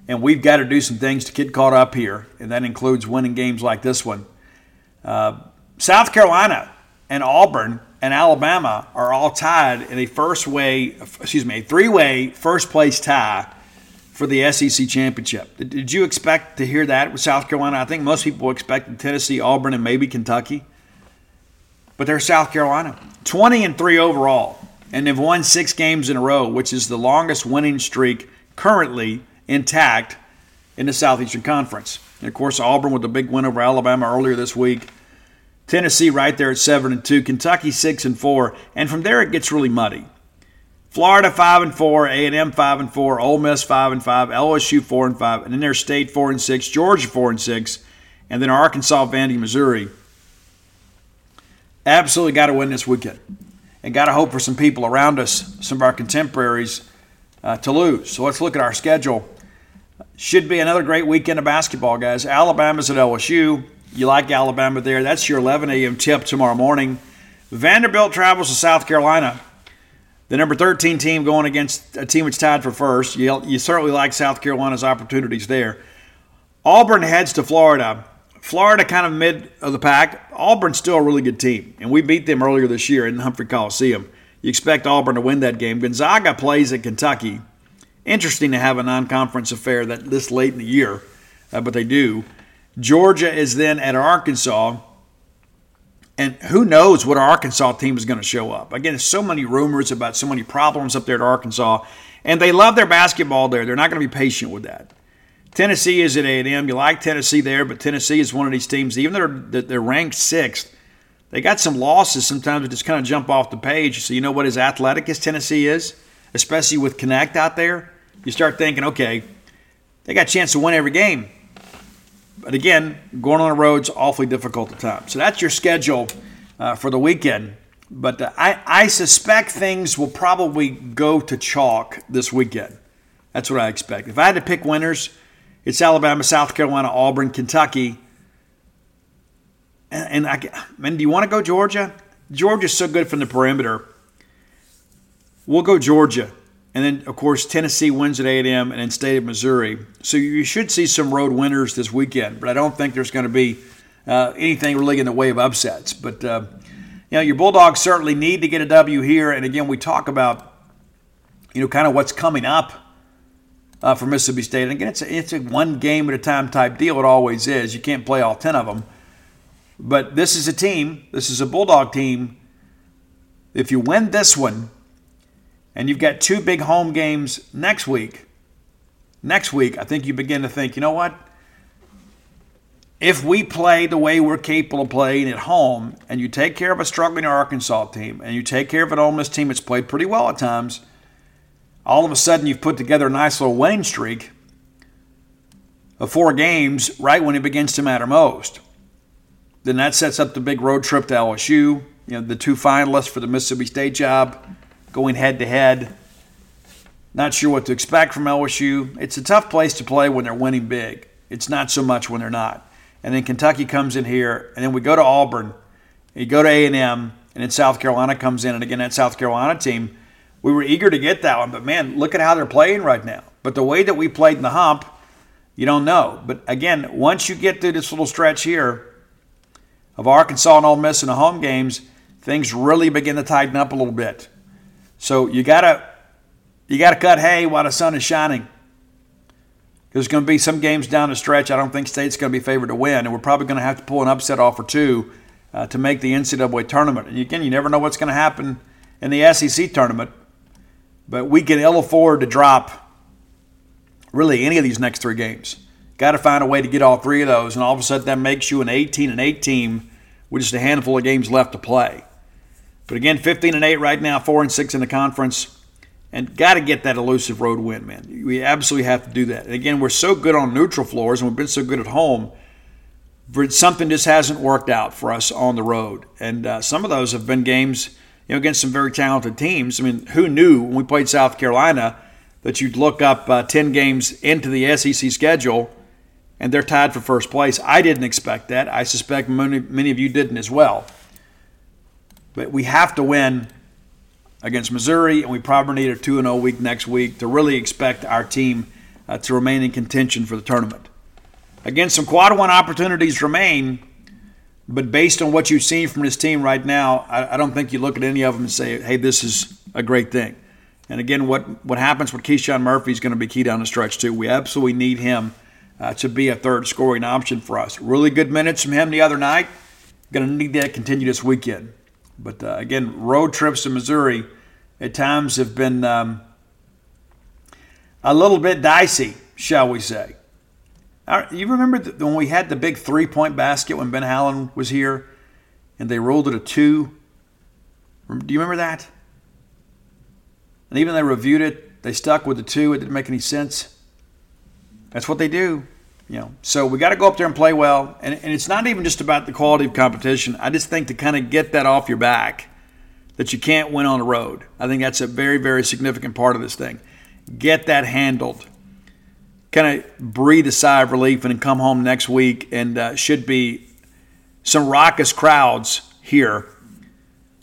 and we've got to do some things to get caught up here, and that includes winning games like this one. Uh, South Carolina and Auburn and Alabama are all tied in a first way, excuse me, a three-way first place tie for the SEC championship. Did you expect to hear that with South Carolina? I think most people expected Tennessee, Auburn, and maybe Kentucky, but they're South Carolina, 20 and three overall and they've won six games in a row, which is the longest winning streak currently intact in the Southeastern Conference. And of course, Auburn with a big win over Alabama earlier this week. Tennessee right there at seven and two. Kentucky six and four, and from there it gets really muddy. Florida five and four, A and M five and four, Ole Miss five and five, LSU four and five, and then there's State four and six, Georgia four and six, and then Arkansas, Vandy, Missouri. Absolutely got to win this weekend and got to hope for some people around us, some of our contemporaries, uh, to lose. So let's look at our schedule. Should be another great weekend of basketball, guys. Alabama's at LSU. You like Alabama there. That's your 11 a.m. tip tomorrow morning. Vanderbilt travels to South Carolina. The number 13 team going against a team that's tied for first. You, you certainly like South Carolina's opportunities there. Auburn heads to Florida. Florida kind of mid of the pack. Auburn's still a really good team, and we beat them earlier this year in Humphrey Coliseum. You expect Auburn to win that game. Gonzaga plays at Kentucky. Interesting to have a non-conference affair that this late in the year, uh, but they do. Georgia is then at Arkansas, and who knows what Arkansas team is going to show up. Again, there's so many rumors about so many problems up there at Arkansas, and they love their basketball there. They're not going to be patient with that. Tennessee is at A&M. You like Tennessee there, but Tennessee is one of these teams, even though they're, they're ranked sixth, they got some losses sometimes that just kind of jump off the page. So you know what as athletic as Tennessee is? especially with Knecht out there, you start thinking, okay, they got a chance to win every game. But again, going on the road's awfully difficult at times. So that's your schedule uh, for the weekend. But uh, I, I suspect things will probably go to chalk this weekend. That's what I expect. If I had to pick winners, it's Alabama, South Carolina, Auburn, Kentucky. And, and I, man, do you want to go Georgia? Georgia's so good from the perimeter. We'll go Georgia. And then, of course, Tennessee wins at A&M and then State of Missouri. So you should see some road winners this weekend, but I don't think there's going to be uh, anything really in the way of upsets. But, uh, you know, your Bulldogs certainly need to get a W here. And again, we talk about, you know, kind of what's coming up uh, for Mississippi State. And again, it's a, it's a one game at a time type deal. It always is. You can't play all 10 of them. But this is a team, this is a Bulldog team. If you win this one, and you've got two big home games next week, next week, I think you begin to think, you know what? If we play the way we're capable of playing at home, and you take care of a struggling Arkansas team, and you take care of an Ole Miss team that's played pretty well at times, all of a sudden you've put together a nice little winning streak of four games right when it begins to matter most. Then that sets up the big road trip to LSU. You know, the two finalists for the Mississippi State job going head to head. Not sure what to expect from LSU. It's a tough place to play when they're winning big. It's not so much when they're not. And then Kentucky comes in here, and then we go to Auburn. You go to A&M, and then South Carolina comes in, and again that South Carolina team, we were eager to get that one, but man, look at how they're playing right now. But the way that we played in the hump, you don't know. But again, once you get through this little stretch here of Arkansas and Ole Miss in the home games, things really begin to tighten up a little bit. So you gotta you gotta cut hay while the sun is shining. There's going to be some games down the stretch. I don't think State's going to be favored to win, and we're probably going to have to pull an upset off or two uh, to make the NCAA tournament. And again, you never know what's going to happen in the SEC tournament, but we can ill afford to drop really any of these next three games. Got to find a way to get all three of those, and all of a sudden that makes you an 18 and 8 team with just a handful of games left to play. But again, 15 and 8 right now, 4 and 6 in the conference. And got to get that elusive road win, man. We absolutely have to do that. And again, we're so good on neutral floors and we've been so good at home. but Something just hasn't worked out for us on the road. And uh, some of those have been games you know, against some very talented teams. I mean, who knew when we played South Carolina that you'd look up uh, 10 games into the SEC schedule and they're tied for first place? I didn't expect that. I suspect many, many of you didn't as well. But we have to win against Missouri, and we probably need a 2 0 week next week to really expect our team uh, to remain in contention for the tournament. Again, some quad one opportunities remain, but based on what you've seen from this team right now, I, I don't think you look at any of them and say, hey, this is a great thing. And again, what, what happens with KeShawn Murphy is going to be key down the stretch, too. We absolutely need him uh, to be a third scoring option for us. Really good minutes from him the other night. Going to need that continue this weekend. But uh, again, road trips to Missouri at times have been um, a little bit dicey, shall we say. You remember when we had the big three point basket when Ben Howland was here and they rolled it a two? Do you remember that? And even they reviewed it, they stuck with the two. It didn't make any sense. That's what they do. You know, so we got to go up there and play well, and, and it's not even just about the quality of competition. I just think to kind of get that off your back, that you can't win on the road. I think that's a very, very significant part of this thing. Get that handled. Kind of breathe a sigh of relief and then come home next week, and uh, should be some raucous crowds here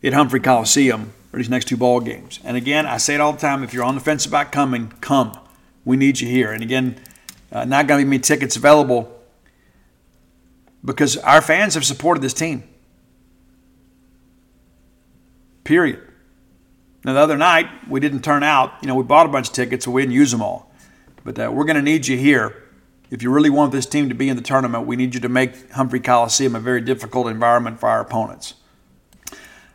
at Humphrey Coliseum for these next two ball games. And again, I say it all the time: if you're on the fence about coming, come. We need you here. And again, uh, not going to be many tickets available because our fans have supported this team. Period. Now, the other night, we didn't turn out. You know, we bought a bunch of tickets, but we didn't use them all. But uh, we're going to need you here. If you really want this team to be in the tournament, we need you to make Humphrey Coliseum a very difficult environment for our opponents.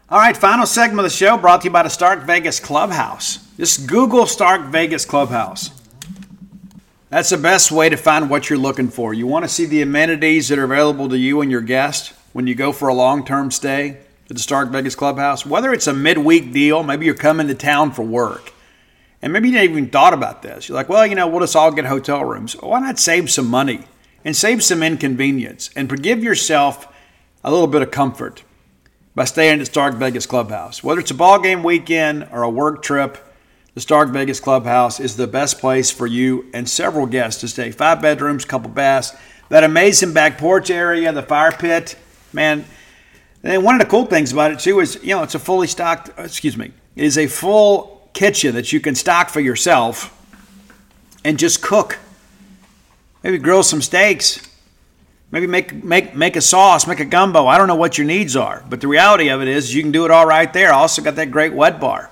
All right, final segment of the show brought to you by the Stark Vegas Clubhouse. Just Google Stark Vegas Clubhouse. That's the best way to find what you're looking for. You want to see the amenities that are available to you and your guest when you go for a long term stay at the Stark Vegas Clubhouse. Whether it's a midweek deal, maybe you're coming to town for work and maybe you didn't even thought about this. You're like, well, you know, we'll just all get hotel rooms. Why not save some money and save some inconvenience and give yourself a little bit of comfort by staying at Stark Vegas Clubhouse? Whether it's a ball game weekend or a work trip, the Stark Vegas Clubhouse is the best place for you and several guests to stay. Five bedrooms, couple baths, that amazing back porch area, the fire pit. Man, and one of the cool things about it too is, you know, it's a fully stocked, excuse me, it is a full kitchen that you can stock for yourself and just cook. Maybe grill some steaks. Maybe make make make a sauce, make a gumbo. I don't know what your needs are, but the reality of it is you can do it all right there. Also got that great wet bar.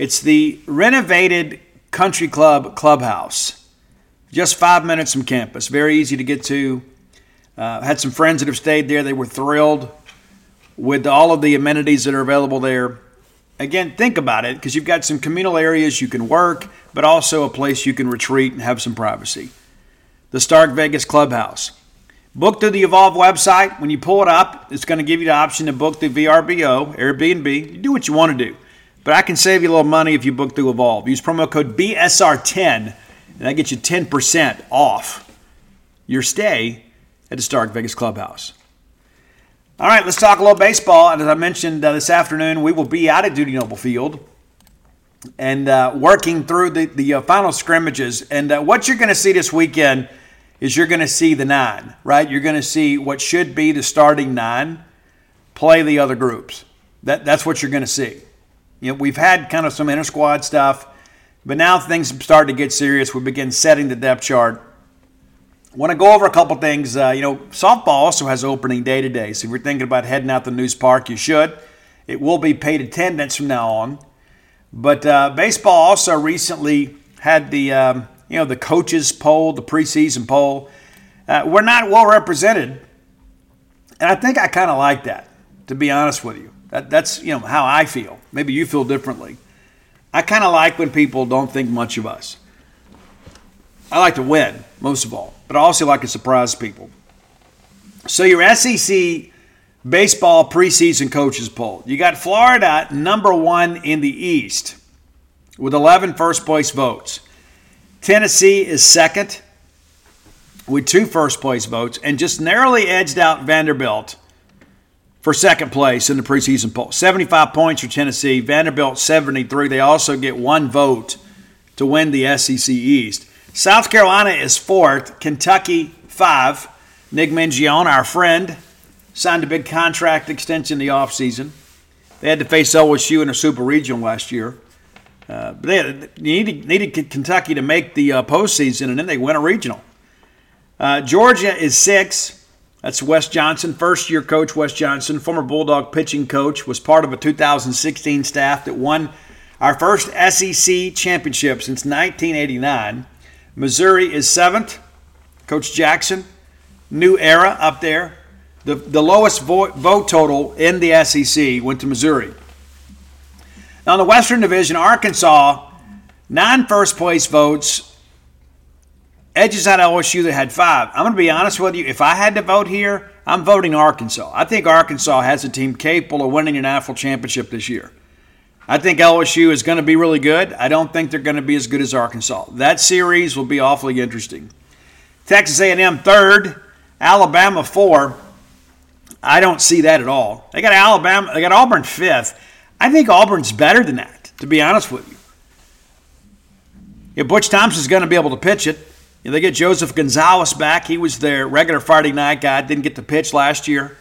It's the renovated country club clubhouse. Just five minutes from campus. Very easy to get to. Uh, had some friends that have stayed there. They were thrilled with all of the amenities that are available there again, think about it because you've got some communal areas you can work, but also a place you can retreat and have some privacy. The Stark Vegas Clubhouse. Book through the Evolve website. When you pull it up, it's going to give you the option to book through VRBO, Airbnb. You do what you want to do. But I can save you a little money if you book through Evolve. Use promo code BSR10, and that gets you 10% off your stay at the Stark Vegas Clubhouse. All right, let's talk a little baseball. And as I mentioned uh, this afternoon, we will be out at Dudy Noble Field and uh, working through the, the uh, final scrimmages. And uh, what you're going to see this weekend is you're going to see the nine, right? You're going to see what should be the starting nine play the other groups. That, that's what you're going to see. You know, we've had kind of some inter squad stuff, but now things started to get serious. We begin setting the depth chart want to go over a couple things. Uh, you know, softball also has opening day today, so if you're thinking about heading out to Nusz Park, you should. It will be paid attendance from now on. But uh, baseball also recently had the um, you know the coaches poll, the preseason poll. Uh, we're not well represented, and I think I kind of like that. To be honest with you, that, that's you know how I feel. Maybe you feel differently. I kind of like when people don't think much of us. I like to win most of all but I also like to surprise people. So your SEC baseball preseason coaches poll. You got Florida number one in the East with 11 first place votes. Tennessee is second with two first place votes and just narrowly edged out Vanderbilt for second place in the preseason poll. 75 points for Tennessee, Vanderbilt 73. They also get one vote to win the SEC East. South Carolina is fourth, Kentucky five. Nick Mingione, our friend, signed a big contract extension the offseason. They had to face LSU in a super regional last year. Uh, but they had, needed, needed, Kentucky to make the uh, postseason, and then they win a regional. Uh, Georgia is six. That's Wes Johnson, first year coach Wes Johnson, former Bulldog pitching coach, was part of a 2016 staff that won our first SEC championship since 1989. Missouri is seventh. Coach Jackson, new era up there. The, the lowest vote, vote total in the SEC went to Missouri. Now, in the Western Division, Arkansas, nine first place votes, edges out of LSU that had five. I'm going to be honest with you. If I had to vote here, I'm voting Arkansas. I think Arkansas has a team capable of winning an national championship this year. I think LSU is going to be really good. I don't think they're going to be as good as Arkansas. That series will be awfully interesting. Texas A&M third, Alabama four. I don't see that at all. They got Alabama. They got Auburn fifth. I think Auburn's better than that. To be honest with you, if Butch Thompson's going to be able to pitch it, they get Joseph Gonzalez back. He was their regular Friday night guy. Didn't get the pitch last year.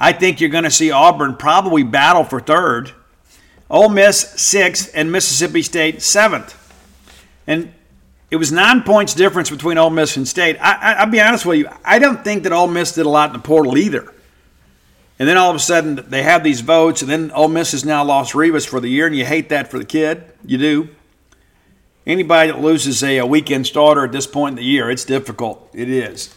I think you're going to see Auburn probably battle for third. Ole Miss sixth, and Mississippi State seventh. And it was nine points difference between Ole Miss and State. I, will be honest with you, I don't think that Ole Miss did a lot in the portal either. And then all of a sudden they have these votes, and then Ole Miss has now lost Revis for the year, and you hate that for the kid. You do. Anybody that loses a, a weekend starter at this point in the year, it's difficult. It is.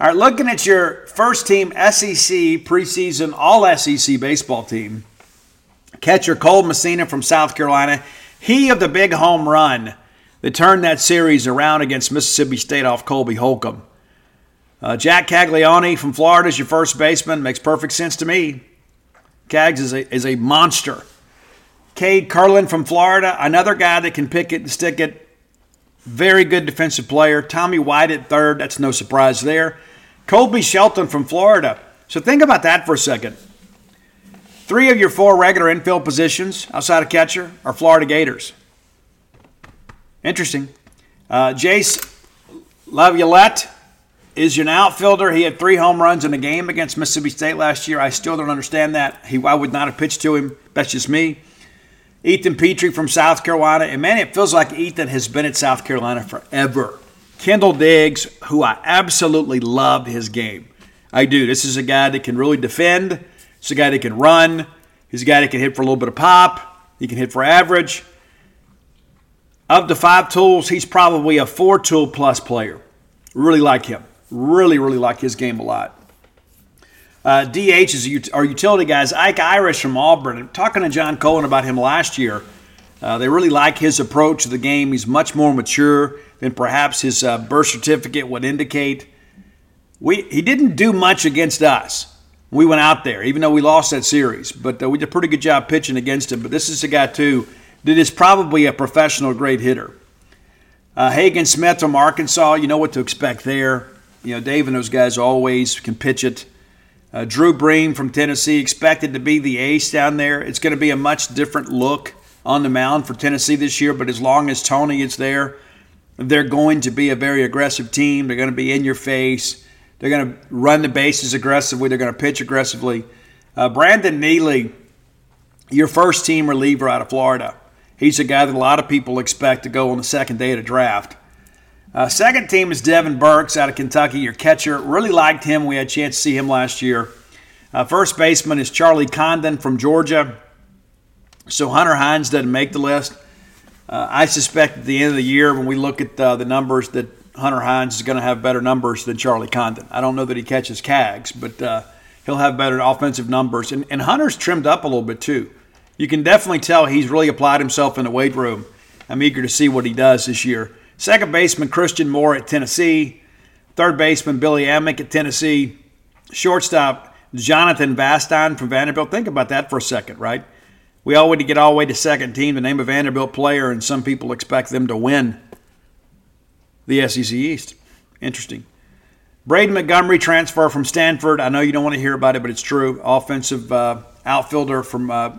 All right, looking at your first team SEC preseason All SEC baseball team. Catcher Cole Messina from South Carolina, he of the big home run that turned that series around against Mississippi State off Colby Holcomb. Uh, Jac Caglianone from Florida is your first baseman. Makes perfect sense to me. Cags is a, is a monster. Cade Kurland from Florida, another guy that can pick it and stick it. Very good defensive player. Tommy White at third. That's no surprise there. Colby Shelton from Florida. So think about that for a second. Three of your four regular infield positions outside of catcher are Florida Gators. Interesting. Uh, Jace Laviolette is your outfielder. He had three home runs in a game against Mississippi State last year. I still don't understand that. He, I would not have pitched to him. That's just me. Ethan Petry from South Carolina. And man, it feels like Ethan has been at South Carolina forever. Kendall Diggs, who I absolutely love his game. I do. This is a guy that can really defend. He's a guy that can run. He's a guy that can hit for a little bit of pop. He can hit for average. Of the five tools, he's probably a four tool plus player. Really like him. Really, really like his game a lot. Uh, DH is our utility guys. Ike Irish from Auburn. I'm talking to John Cohen about him last year. Uh, they really like his approach to the game. He's much more mature than perhaps his uh, birth certificate would indicate. We, he didn't do much against us. We went out there, even though we lost that series. But uh, we did a pretty good job pitching against him. But this is a guy, too, that is probably a professional great hitter. Uh, Hagen Smith from Arkansas, you know what to expect there. You know, Dave and those guys always can pitch it. Uh, Drew Beam from Tennessee, expected to be the ace down there. It's going to be a much different look on the mound for Tennessee this year, but as long as Tony is there, they're going to be a very aggressive team. They're going to be in your face. They're going to run the bases aggressively. They're going to pitch aggressively. Uh, Brandon Neely, your first team reliever out of Florida. He's a guy that a lot of people expect to go on the second day of the draft. Uh, second team is Devin Burkes out of Kentucky, your catcher. Really liked him. We had a chance to see him last year. Uh, first baseman is Charlie Condon from Georgia. So Hunter Hines doesn't make the list. Uh, I suspect at the end of the year, when we look at uh, the numbers, that Hunter Hines is going to have better numbers than Charlie Condon. I don't know that he catches cags, but uh, he'll have better offensive numbers. And, and Hunter's trimmed up a little bit too you can definitely tell he's really applied himself in the weight room. I'm eager to see what he does this year. Second baseman Christian Moore at Tennessee. Third baseman Billy Amick at Tennessee. Shortstop Jonathan Vastine from Vanderbilt. Think about that for a second, right? We already get all the way to second team the name of Vanderbilt player, and some people expect them to win the SEC East. Interesting. Braden Montgomery transfer from Stanford. I know you don't want to hear about it, but it's true. Offensive uh, outfielder from uh,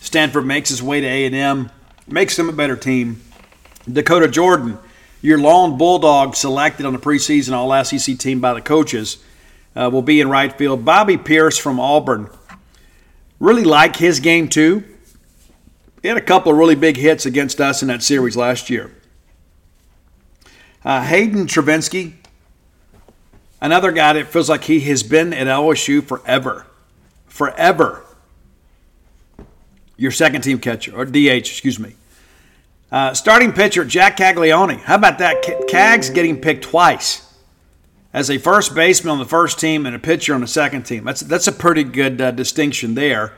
Stanford makes his way to A&M, makes them a better team. Dakota Jordan, your lone bulldog selected on the preseason All SEC team by the coaches, uh, will be in right field. Bobby Peirce from Auburn, really like his game too. He had a couple of really big hits against us in that series last year. Uh, Hayden Travinski, another guy that feels like he has been at LSU forever. Forever your second team catcher, or DH, excuse me. Uh, starting pitcher, Jac Caglianone. How about that? Cags getting picked twice as a first baseman on the first team and a pitcher on the second team. That's, that's a pretty good uh, distinction there.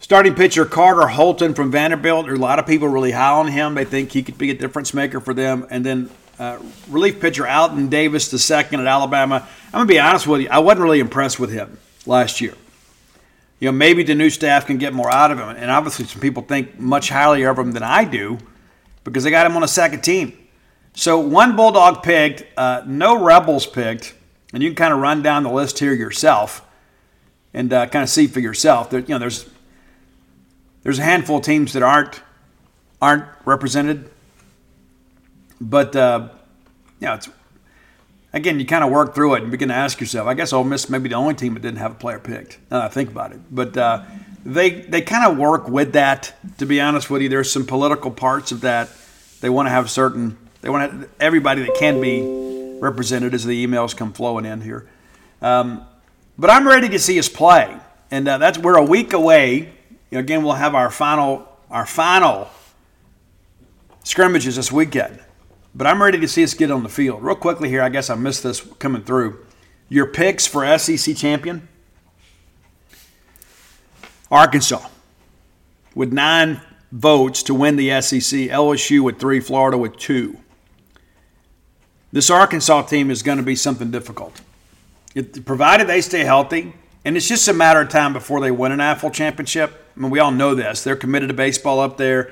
Starting pitcher Carter Holton from Vanderbilt. A lot of people really high on him. They think he could be a difference maker for them. And then uh, relief pitcher Alton Davis, the second at Alabama. I'm going to be honest with you, I wasn't really impressed with him last year you know, maybe the new staff can get more out of him. And obviously, some people think much higher of him than I do because they got him on a second team. So one Bulldog picked, uh, no Rebels picked, and you can kind of run down the list here yourself and uh, kind of see for yourself. There, you know, there's there's a handful of teams that aren't aren't represented, but uh, you know, it's again, you kind of work through it and begin to ask yourself. I guess Ole Miss may be the only team that didn't have a player picked. Now I think about it, but uh, they they kind of work with that. To be honest with you, there's some political parts of that. They want to have certain. They want everybody that can be represented as the emails come flowing in here. Um, but I'm ready to see us play, and uh, that's we're a week away. You know, again, we'll have our final our final scrimmages this weekend. But I'm ready to see us get on the field. Real quickly here, I guess I missed this coming through. Your picks for SEC champion? Arkansas with nine votes to win the SEC, LSU with three, Florida with two. This Arkansas team is going to be something difficult. It, provided they stay healthy, And it's just a matter of time before they win an AFL championship. I mean, we all know this. They're committed to baseball up there.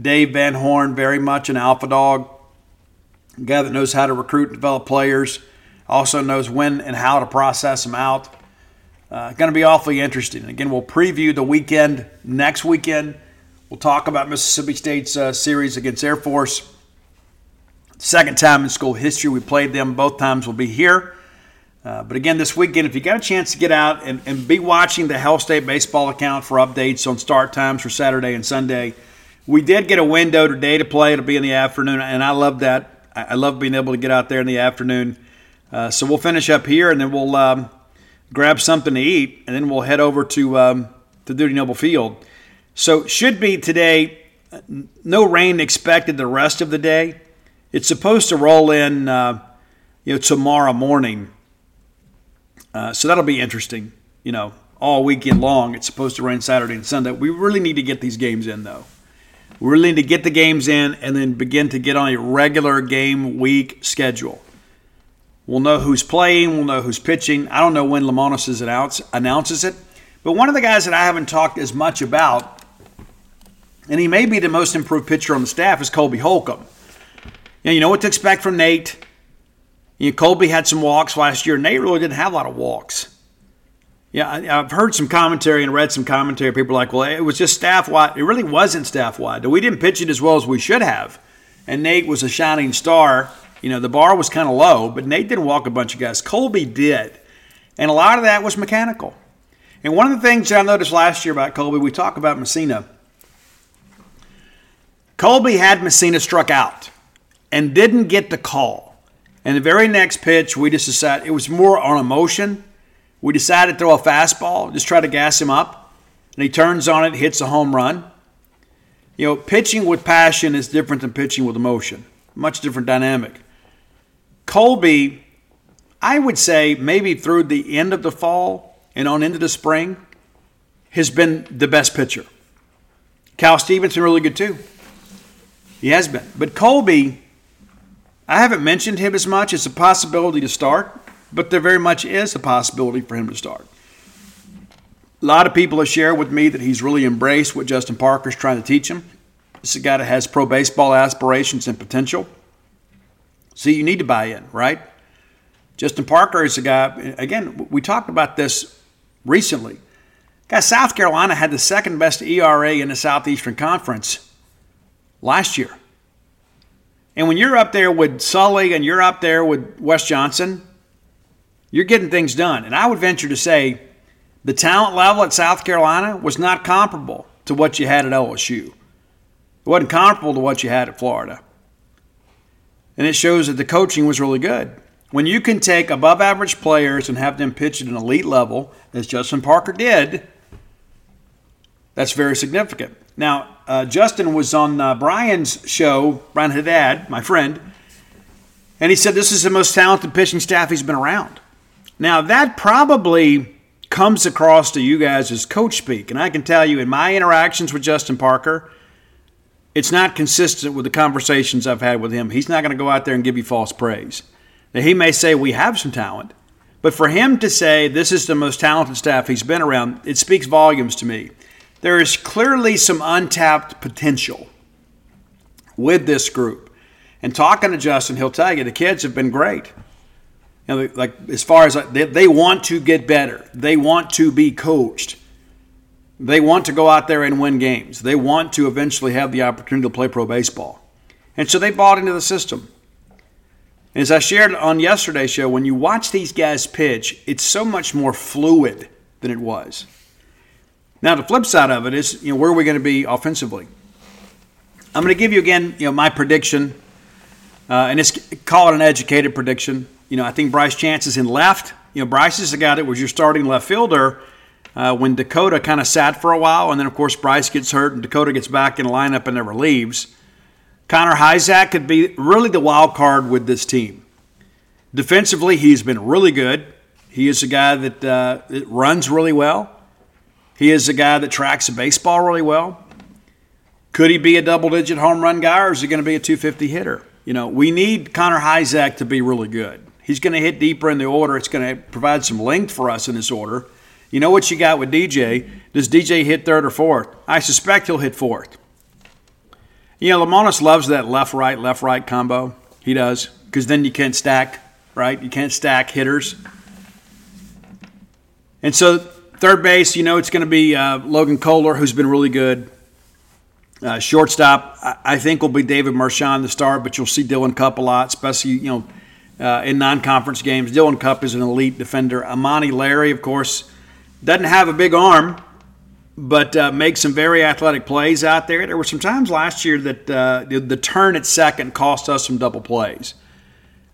Dave Van Horn, very much an alpha dog, a guy that knows how to recruit and develop players, also knows when and how to process them out. Uh, going to be awfully interesting. Again, we'll preview the weekend next weekend. We'll talk about Mississippi State's uh, series against Air Force. Second time in school history we played them. Both times will be here. Uh, but again, this weekend, if you got a chance to get out and, and be watching the Hail State baseball account for updates on start times for Saturday and Sunday, we did get a window today to play. It'll be in the afternoon, and I love that. I love being able to get out there in the afternoon. Uh, so we'll finish up here, and then we'll um, grab something to eat, and then we'll head over to um, to Dudy Noble Field. So should be today. No rain expected the rest of the day. It's supposed to roll in, uh, you know, tomorrow morning. Uh, so that'll be interesting. You know, all weekend long. It's supposed to rain Saturday and Sunday. We really need to get these games in, though. We really need to get the games in and then begin to get on a regular game week schedule. We'll know who's playing. We'll know who's pitching. I don't know when announce, announces it. But one of the guys that I haven't talked as much about, and he may be the most improved pitcher on the staff, is Colby Holcomb. Know, you know what to expect from Nate. You know, Colby had some walks last year. Nate really didn't have a lot of walks. Yeah, I, have heard some commentary and read some commentary. People are like, well, it was just staff wide. It really wasn't staff wide. We didn't pitch it as well as we should have. And Nate was a shining star. You know, the bar was kind of low, but Nate didn't walk a bunch of guys. Colby did. And a lot of that was mechanical. And one of the things that I noticed last year about Colby, we talk about Messina. Colby had Messina struck out and didn't get the call. And the very next pitch, we just decided it was more on emotion we decided to throw a fastball, just try to gas him up, and he turns on it, hits a home run. You know, pitching with passion is different than pitching with emotion. Much different dynamic. Colby, I would say maybe through the end of the fall and on into the spring, has been the best pitcher. Cal Stevens been really good too. He has been. But Colby, I haven't mentioned him as much. It's a possibility to start but there very much is a possibility for him to start. A lot of people have shared with me that he's really embraced what Justin Parker's trying to teach him. This is a guy that has pro baseball aspirations and potential. See, you need to buy in, right? Justin Parker is a guy, again, we talked about this recently. Guy, South Carolina had the second best ERA in the Southeastern Conference last year. And when you're up there with Sully and you're up there with Wes Johnson, you're getting things done. And I would venture to say the talent level at South Carolina was not comparable to what you had at LSU. It wasn't comparable to what you had at Florida. And it shows that the coaching was really good. When you can take above average players and have them pitch at an elite level, as Justin Parker did, that's very significant. Now, uh, Justin was on uh, Brian's show, Brian Haddad, my friend, and he said this is the most talented pitching staff he's been around. Now, that probably comes across to you guys as coach speak. And I can tell you, in my interactions with Justin Parker, it's not consistent with the conversations I've had with him. He's not going to go out there and give you false praise. Now, he may say we have some talent, but for him to say this is the most talented staff he's been around, it speaks volumes to me. There is clearly some untapped potential with this group. And talking to Justin, he'll tell you the kids have been great like as far as they, they want to get better, they want to be coached. They want to go out there and win games. They want to eventually have the opportunity to play pro baseball. And so they bought into the system. As I shared on yesterday's show, when you watch these guys pitch, it's so much more fluid than it was. Now, the flip side of it is, you know, where are we going to be offensively? I'm going to give you again, you know, my prediction, uh, and it's call it an educated prediction. You know, I think Bryce Chance is in left. You know, Bryce is the guy that was your starting left fielder uh, when Dakota kind of sat for a while, and then of course Bryce gets hurt and Dakota gets back in lineup and never leaves. Connor Hujsak could be really the wild card with this team. Defensively, he's been really good. He is a guy that, uh, runs really well. He is a guy that tracks the baseball really well. Could he be a double digit home run guy or is he going to be a 250 hitter? You know, we need Connor Hujsak to be really good. He's going to hit deeper in the order. It's going to provide some length for us in this order. You know what you got with DJ. Does DJ hit third or fourth? I suspect he'll hit fourth. You know, loves that left right, left right combo. He does, because then you can't stack, right? You can't stack hitters. And so, third base, you know, it's going to be uh, Logan Kohler, who's been really good. Uh, shortstop, I, I, think will be David Mershon, the star, but you'll see Dylan Cupp a lot, especially, you know, uh, in non-conference games. Dylan Cupp is an elite defender. Amani Larry, of course, doesn't have a big arm, but uh, makes some very athletic plays out there. There were some times last year that uh, the, the, turn at second cost us some double plays.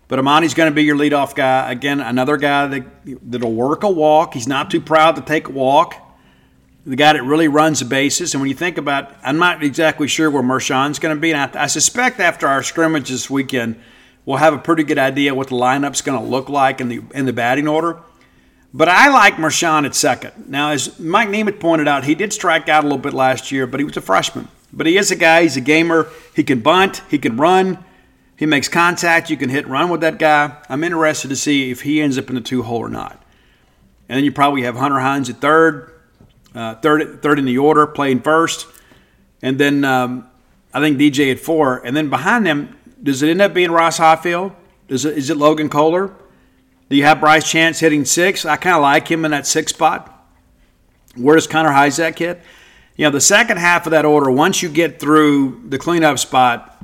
But Amani's going to be your leadoff guy. Again, another guy that, that'll work a walk. He's not too proud to take a walk. The guy that really runs the bases. And when you think about, I'm not exactly sure where Mershon's going to be. And I, I suspect after our scrimmage this weekend, we'll have a pretty good idea what the lineup's going to look like in the in the batting order. But I like Mershon at second. Now, as Mike Nemeth pointed out, he did strike out a little bit last year, but he was a freshman. But he is a guy, he's a gamer. He can bunt, he can run, he makes contact. You can hit run with that guy. I'm interested to see if he ends up in the two hole or not. And then you probably have Hunter Hines at third, uh, third, third in the order, playing first. And then um, I think DJ at four. And then behind them, does it end up being Ross Highfill? Does it, is it Logan Kohler? Do you have Bryce Chance hitting six? I kind of like him in that six spot. Where does Connor Hujsak hit? You know, the second half of that order, once you get through the cleanup spot,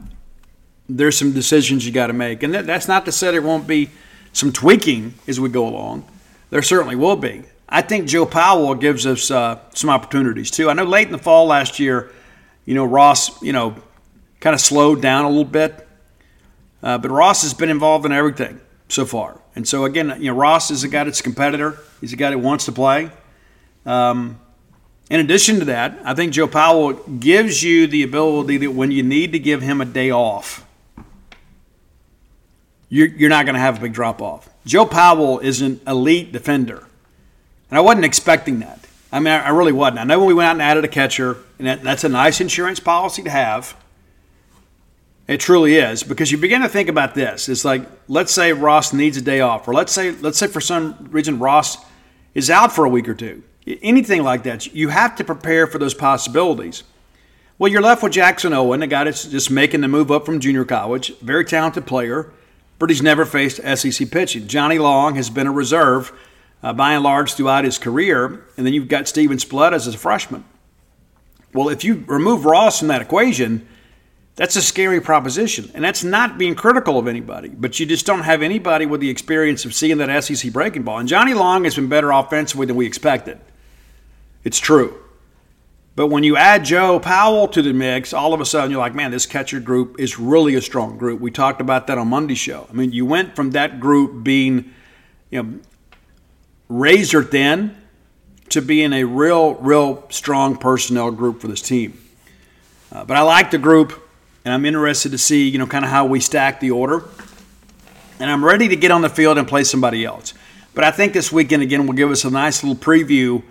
there's some decisions you got to make. And that, that's not to say there won't be some tweaking as we go along. There certainly will be. I think Joe Powell gives us uh, some opportunities too. I know late in the fall last year, you know, Ross, you know, kind of slowed down a little bit. Uh, but Ross has been involved in everything so far. And so again, you know, Ross is a guy that's a competitor. He's a guy that wants to play. Um, in addition to that, I think Joe Powell gives you the ability that when you need to give him a day off, you're, you're not going to have a big drop off. Joe Powell is an elite defender. And I wasn't expecting that. I mean, I really wasn't. I know when we went out and added a catcher, and that, that's a nice insurance policy to have. It truly is because you begin to think about this. It's like let's say Ross needs a day off, or let's say let's say for some reason Ross is out for a week or two. Anything like that, you have to prepare for those possibilities. Well, you're left with Jackson Owen, a guy that's just making the move up from junior college, very talented player, but he's never faced SEC pitching. Johnny Long has been a reserve uh, by and large throughout his career, and then you've got Steven Splett as a freshman. Well, if you remove Ross from that equation, that's a scary proposition. And that's not being critical of anybody, but you just don't have anybody with the experience of seeing that SEC breaking ball. And Johnny Long has been better offensively than we expected. It's true. But when you add Joe Powell to the mix, all of a sudden you're like, man, this catcher group is really a strong group. We talked about that on Monday's show. I mean, you went from that group being, you know, razor thin to being a real, real strong personnel group for this team. Uh, but I like the group and I'm interested to see, you know, kind of how we stack the order. And I'm ready to get on the field and play somebody else. But I think this weekend again will give us a nice little preview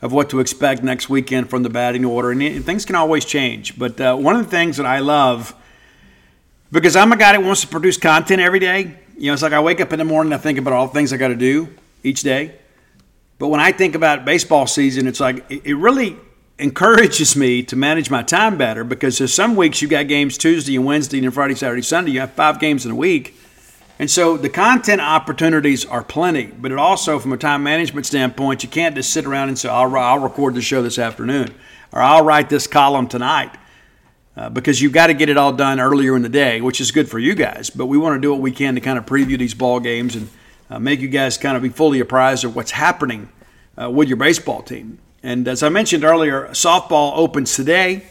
of what to expect next weekend from the batting order. And things can always change. But uh, one of the things that I love, because I'm a guy that wants to produce content every day. You know, it's like I wake up in the morning, I think about all the things I got to do each day. But when I think about baseball season, it's like it really encourages me to manage my time better because there's some weeks you got games Tuesday and Wednesday and Friday, Saturday, Sunday. You have five games in a week. And so the content opportunities are plenty, but it also, from a time management standpoint, you can't just sit around and say, I'll, I'll record the show this afternoon or I'll write this column tonight. Uh, because you've got to get it all done earlier in the day, which is good for you guys. But we want to do what we can to kind of preview these ball games and uh, make you guys kind of be fully apprised of what's happening uh, with your baseball team. And as I mentioned earlier, softball opens today.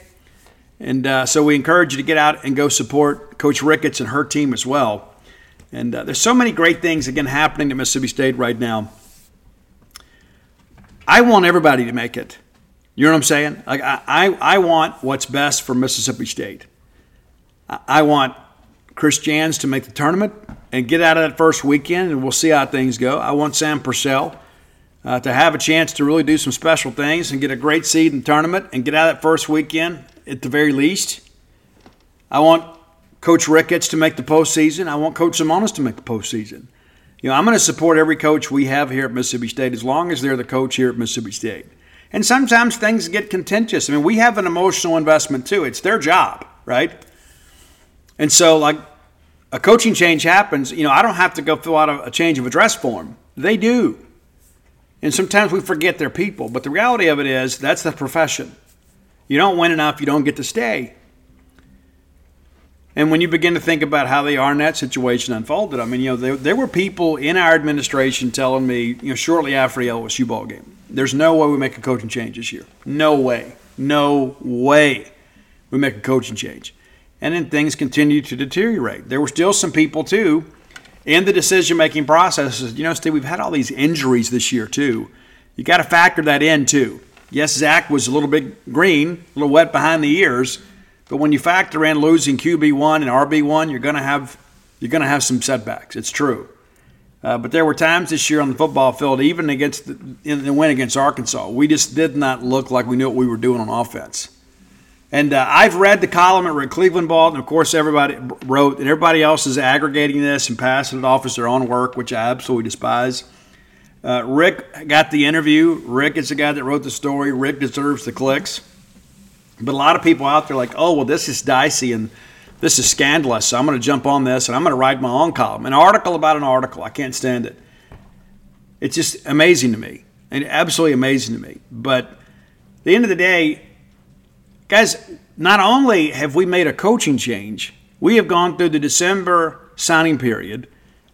And uh, so we encourage you to get out and go support Coach Ricketts and her team as well. And uh, there's so many great things, again, happening at Mississippi State right now. I want everybody to make it. You know what I'm saying? Like I, I, I want what's best for Mississippi State. I, I want Chris Jans to make the tournament and get out of that first weekend, and we'll see how things go. I want Sam Purcell uh, to have a chance to really do some special things and get a great seed in the tournament and get out of that first weekend at the very least. I want Coach Ricketts to make the postseason. I want Coach Lemonis to make the postseason. You know, I'm going to support every coach we have here at Mississippi State as long as they're the coach here at Mississippi State. And sometimes things get contentious. I mean, we have an emotional investment too. It's their job, right? And so, like, a coaching change happens, you know, I don't have to go fill out a, a change of address form. They do. And sometimes we forget they're people. But the reality of it is, that's the profession. You don't win enough, you don't get to stay. And when you begin to think about how the Arnett situation unfolded, I mean, you know, there, there were people in our administration telling me, you know, shortly after the LSU ball game, there's no way we make a coaching change this year. No way. No way we make a coaching change. And then things continued to deteriorate. There were still some people, too, in the decision making processes. You know, Steve, we've had all these injuries this year, too. You got to factor that in, too. Yes, Zach was a little bit green, a little wet behind the ears but when you factor in losing QB1 and RB1, you're going to have you're going to have some setbacks. It's true. Uh, but there were times this year on the football field, even against the, in the win against Arkansas, we just did not look like we knew what we were doing on offense. And uh, I've read the column at Cleveland Ball, and of course everybody wrote, and everybody else is aggregating this and passing it off as their own work, which I absolutely despise. Uh, Rick got the interview. Rick is the guy that wrote the story. Rick deserves the clicks. But a lot of people out there like, oh, well, this is dicey and this is scandalous. So I'm going to jump on this and I'm going to write my own column. An article about an article. I can't stand it. It's just amazing to me and absolutely amazing to me. But at the end of the day, guys, not only have we made a coaching change, we have gone through the December signing period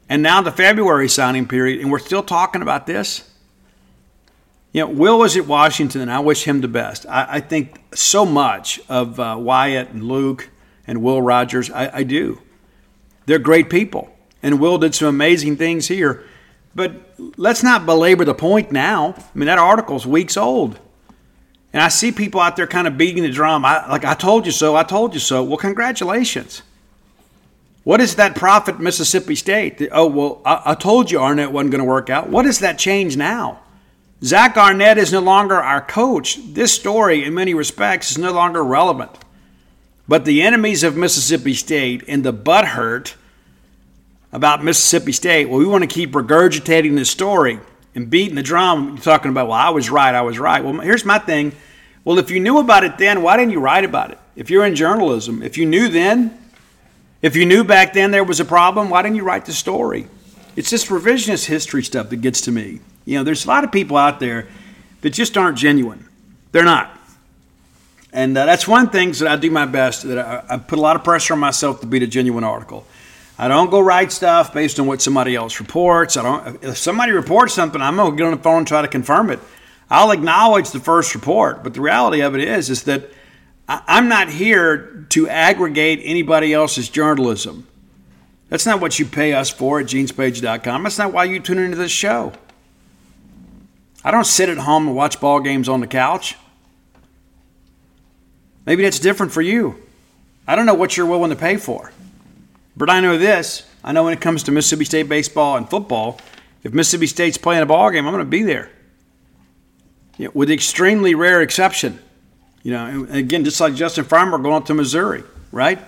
and now the February signing period, and we're still talking about this. You know, Will was at Washington, and I wish him the best. I, I think so much of uh, Wyatt and Luke and Will Rogers. I, I do. They're great people, and Will did some amazing things here. But let's not belabor the point now. I mean, that article's weeks old. And I see people out there kind of beating the drum. I, like, I told you so, I told you so. Well, congratulations. What is that profit Mississippi State? Oh, well, I, I told you Arnett wasn't going to work out. What does that change now? Zach Arnett is no longer our coach. This story, in many respects, is no longer relevant. But the enemies of Mississippi State and the butthurt about Mississippi State, well, we want to keep regurgitating this story and beating the drum, talking about, well, I was right, I was right. Well, here's my thing. Well, if you knew about it then, why didn't you write about it? If you're in journalism, if you knew then, if you knew back then there was a problem, why didn't you write the story? It's this revisionist history stuff that gets to me. You know, there's a lot of people out there that just aren't genuine. They're not. And uh, that's one thing that I do my best, that I, I put a lot of pressure on myself to be a genuine article. I don't go write stuff based on what somebody else reports. I don't. If somebody reports something, I'm gonna get on the phone and try to confirm it. I'll acknowledge the first report, but the reality of it is, is that I'm not here to aggregate anybody else's journalism. That's not what you pay us for at genespage.com. That's not why you tune into this show. I don't sit at home and watch ball games on the couch. Maybe that's different for you. I don't know what you're willing to pay for. But I know this. I know when it comes to Mississippi State baseball and football, if Mississippi State's playing a ball game, I'm going to be there. You know, with extremely rare exception. You know, again, just like Justin Farmer going to Missouri, right?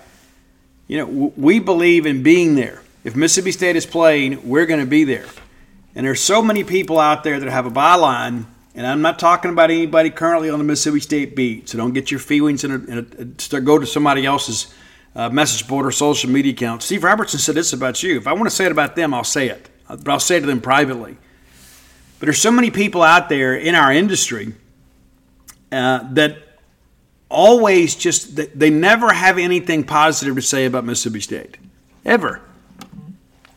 You know, we believe in being there. If Mississippi State is playing, we're going to be there. And there's so many people out there that have a byline, and I'm not talking about anybody currently on the Mississippi State beat. So don't get your feelings and go to somebody else's uh, message board or social media account. Steve Robertson said this about you. If I want to say it about them, I'll say it, but I'll say it to them privately. But there's so many people out there in our industry uh, that always just they never have anything positive to say about Mississippi State, ever.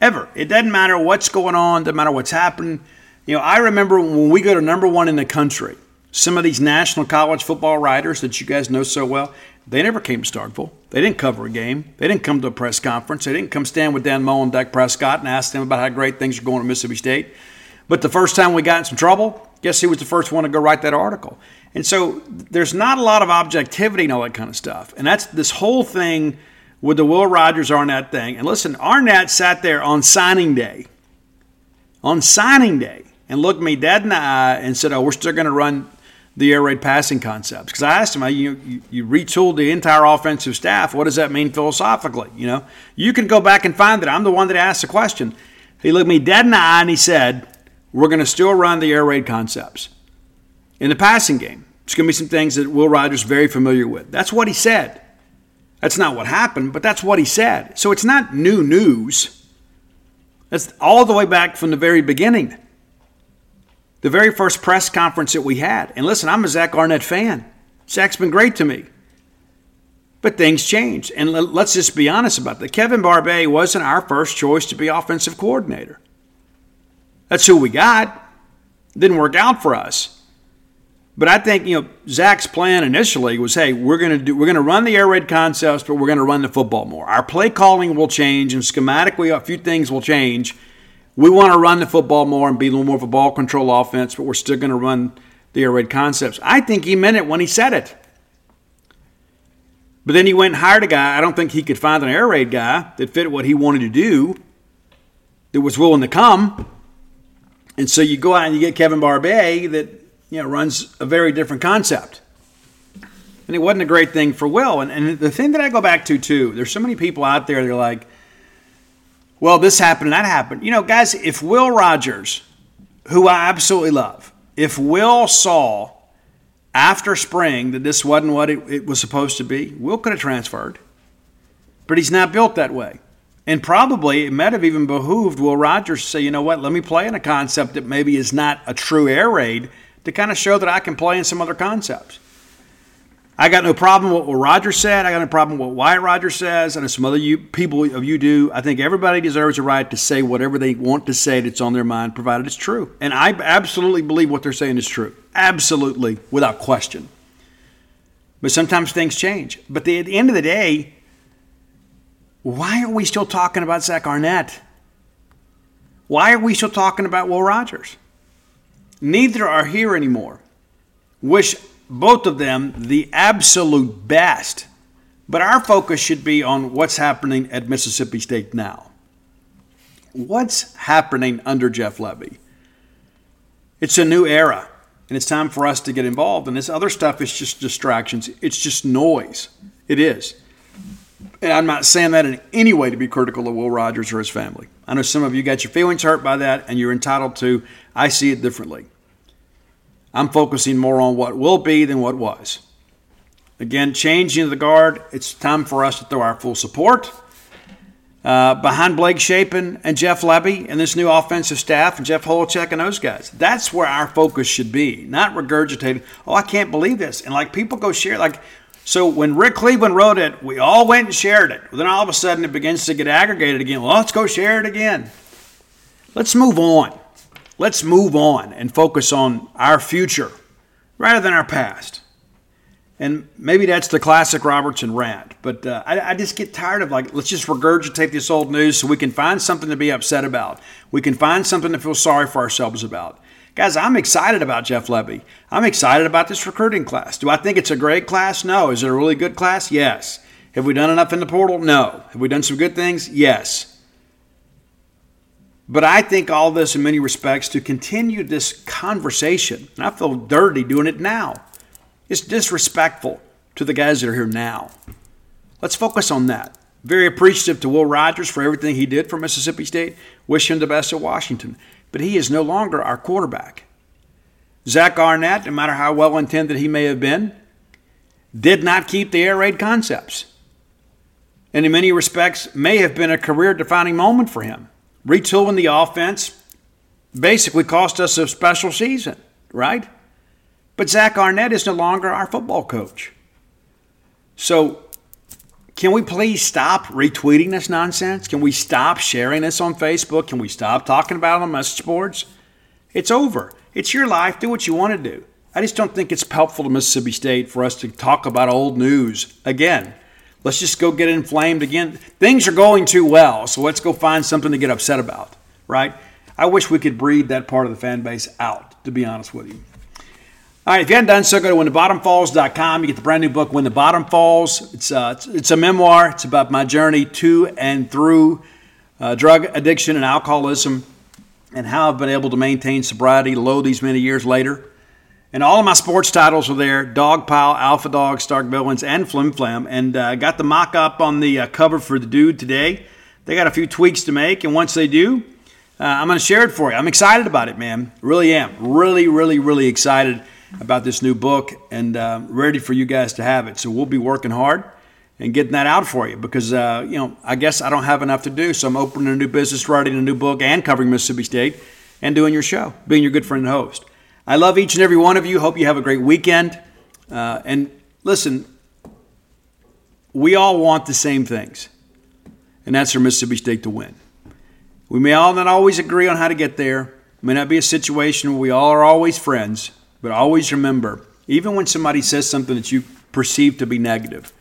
Ever. It doesn't matter what's going on, doesn't matter what's happening. You know, I remember when we go to number one in the country, some of these national college football writers that you guys know so well, they never came to Starkville. They didn't cover a game. They didn't come to a press conference. They didn't come stand with Dan Mullen Dak Prescott and ask them about how great things are going at Mississippi State. But the first time we got in some trouble, guess who was the first one to go write that article? And so there's not a lot of objectivity and all that kind of stuff. And that's this whole thing with the Will Rogers Arnett thing. And listen, Arnett sat there on signing day, on signing day, and looked me dead in the eye and said, "Oh, we're still going to run the air raid passing concepts." Because I asked him, you, you you retooled the entire offensive staff. What does that mean philosophically? You know, you can go back and find that I'm the one that asked the question. He looked me dead in the eye and he said, We're going to still run the air raid concepts in the passing game. It's going to be some things that Will Rogers very familiar with. That's what he said. That's not what happened, but that's what he said. So it's not new news. That's all the way back from the very beginning. The very first press conference that we had. And listen, I'm a Zach Arnett fan. Zach's been great to me. But things changed. And let's just be honest about that. Kevin Barbay wasn't our first choice to be offensive coordinator. That's who we got. Didn't work out for us. But I think you know Zach's plan initially was, hey, we're gonna do we're gonna run the air raid concepts, but we're gonna run the football more. Our play calling will change, and schematically a few things will change. We want to run the football more and be a little more of a ball control offense, but we're still going to run the air raid concepts. I think he meant it when he said it. But then he went and hired a guy. I don't think he could find an air raid guy that fit what he wanted to do, that was willing to come. And so you go out and you get Kevin Barbay that you know runs a very different concept. And it wasn't a great thing for Will. And, and the thing that I go back to too, there's so many people out there that are like, well, this happened and that happened. You know, guys, if Will Rogers, who I absolutely love, if Will saw after spring that this wasn't what it, it was supposed to be, Will could have transferred. But he's not built that way. And probably it might have even behooved Will Rogers to say, you know what, let me play in a concept that maybe is not a true air raid to kind of show that I can play in some other concepts. I got no problem with what Roger said. I got no problem with what Wyatt Roger says, and some other you, people of you do. I think everybody deserves a right to say whatever they want to say that's on their mind, provided it's true. And I absolutely believe what they're saying is true. Absolutely, without question. But sometimes things change. But the, at the end of the day, why are we still talking about Zach Arnett? Why are we still talking about Will Rogers? Neither are here anymore. Wish both of them the absolute best. But our focus should be on what's happening at Mississippi State now. What's happening under Jeff Lebby? It's a new era, and it's time for us to get involved. And this other stuff is just distractions, it's just noise. It is. And I'm not saying that in any way to be critical of Will Rogers or his family. I know some of you got your feelings hurt by that, and you're entitled to. I see it differently. I'm focusing more on what will be than what was. Again, changing the guard, it's time for us to throw our full support. Uh, behind Blake Shapen and Jeff Lebby and this new offensive staff and Jeff Holowchek and those guys. That's where our focus should be, not regurgitating, oh, I can't believe this. And like people go share, like, so when Rick Cleveland wrote it, we all went and shared it. Then all of a sudden it begins to get aggregated again. Well, let's go share it again. Let's move on. Let's move on and focus on our future rather than our past. And maybe that's the classic Robertson rant, but uh, I, I, just get tired of like, let's just regurgitate this old news so we can find something to be upset about. We can find something to feel sorry for ourselves about. Guys, I'm excited about Jeff Lebby. I'm excited about this recruiting class. Do I think it's a great class? No. Is it a really good class? Yes. Have we done enough in the portal? No. Have we done some good things? Yes. But I think all this, in many respects, to continue this conversation, and I feel dirty doing it now, is disrespectful to the guys that are here now. Let's focus on that. Very appreciative to Will Rogers for everything he did for Mississippi State. Wish him the best at Washington. But he is no longer our quarterback. Zach Arnett, no matter how well intended he may have been, did not keep the air raid concepts. And in many respects, may have been a career defining moment for him retooling the offense basically cost us a special season, right? But Zach Arnett is no longer our football coach. So, can we please stop retweeting this nonsense? Can we stop sharing this on Facebook? Can we stop talking about it on message boards? It's over. It's your life. Do what you want to do. I just don't think it's helpful to Mississippi State for us to talk about old news again. Let's just go get inflamed again. Things are going too well, so let's go find something to get upset about, right? I wish we could breed that part of the fan base out, to be honest with you. All right, if you haven't done so, go to whenthebottomfalls.com. You get the brand new book, When the Bottom Falls. It's, uh, it's, it's, a memoir. It's about my journey to and through uh, drug addiction and alcoholism and how I've been able to maintain sobriety lo these many years later. And all of my sports titles are there Dogpile, Alpha Dog, Stark Villains, and Flim Flam. And I uh, got the mock up on the uh, cover for the dude today. They got a few tweaks to make, and once they do, Uh, I'm going to share it for you. I'm excited about it, man. Really am. Really, really, really excited about this new book and uh, ready for you guys to have it. So we'll be working hard and getting that out for you because, uh, you know, I guess I don't have enough to do. So I'm opening a new business, writing a new book, and covering Mississippi State and doing your show, being your good friend and host. I love each and every one of you. Hope you have a great weekend. Uh, and listen, we all want the same things, and that's for Mississippi State to win. We may all not always agree on how to get there. It may not be a situation where we all are always friends, but always remember, even when somebody says something that you perceive to be negative,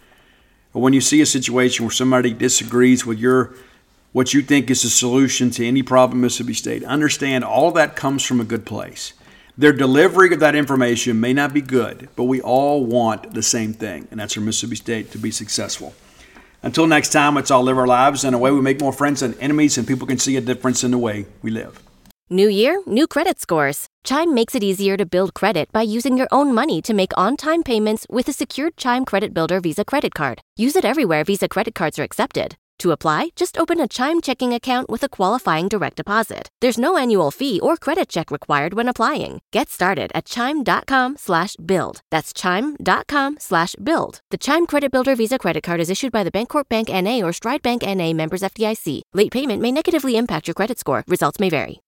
or when you see a situation where somebody disagrees with your what you think is the solution to any problem in Mississippi State, understand all that comes from a good place. Their delivery of that information may not be good, but we all want the same thing, and that's for Mississippi State to be successful. Until next time, let's all live our lives in a way we make more friends than enemies, and people can see a difference in the way we live. New year, new credit scores. Chime makes it easier to build credit by using your own money to make on time payments with a secured Chime Credit Builder Visa credit card. Use it everywhere Visa credit cards are accepted. To apply, just open a Chime checking account with a qualifying direct deposit. There's no annual fee or credit check required when applying. Get started at chime.com slash build. That's chime.com slash build. The Chime Credit Builder Visa credit card is issued by the Bancorp Bank NA or Stride Bank NA members FDIC. Late payment may negatively impact your credit score. Results may vary.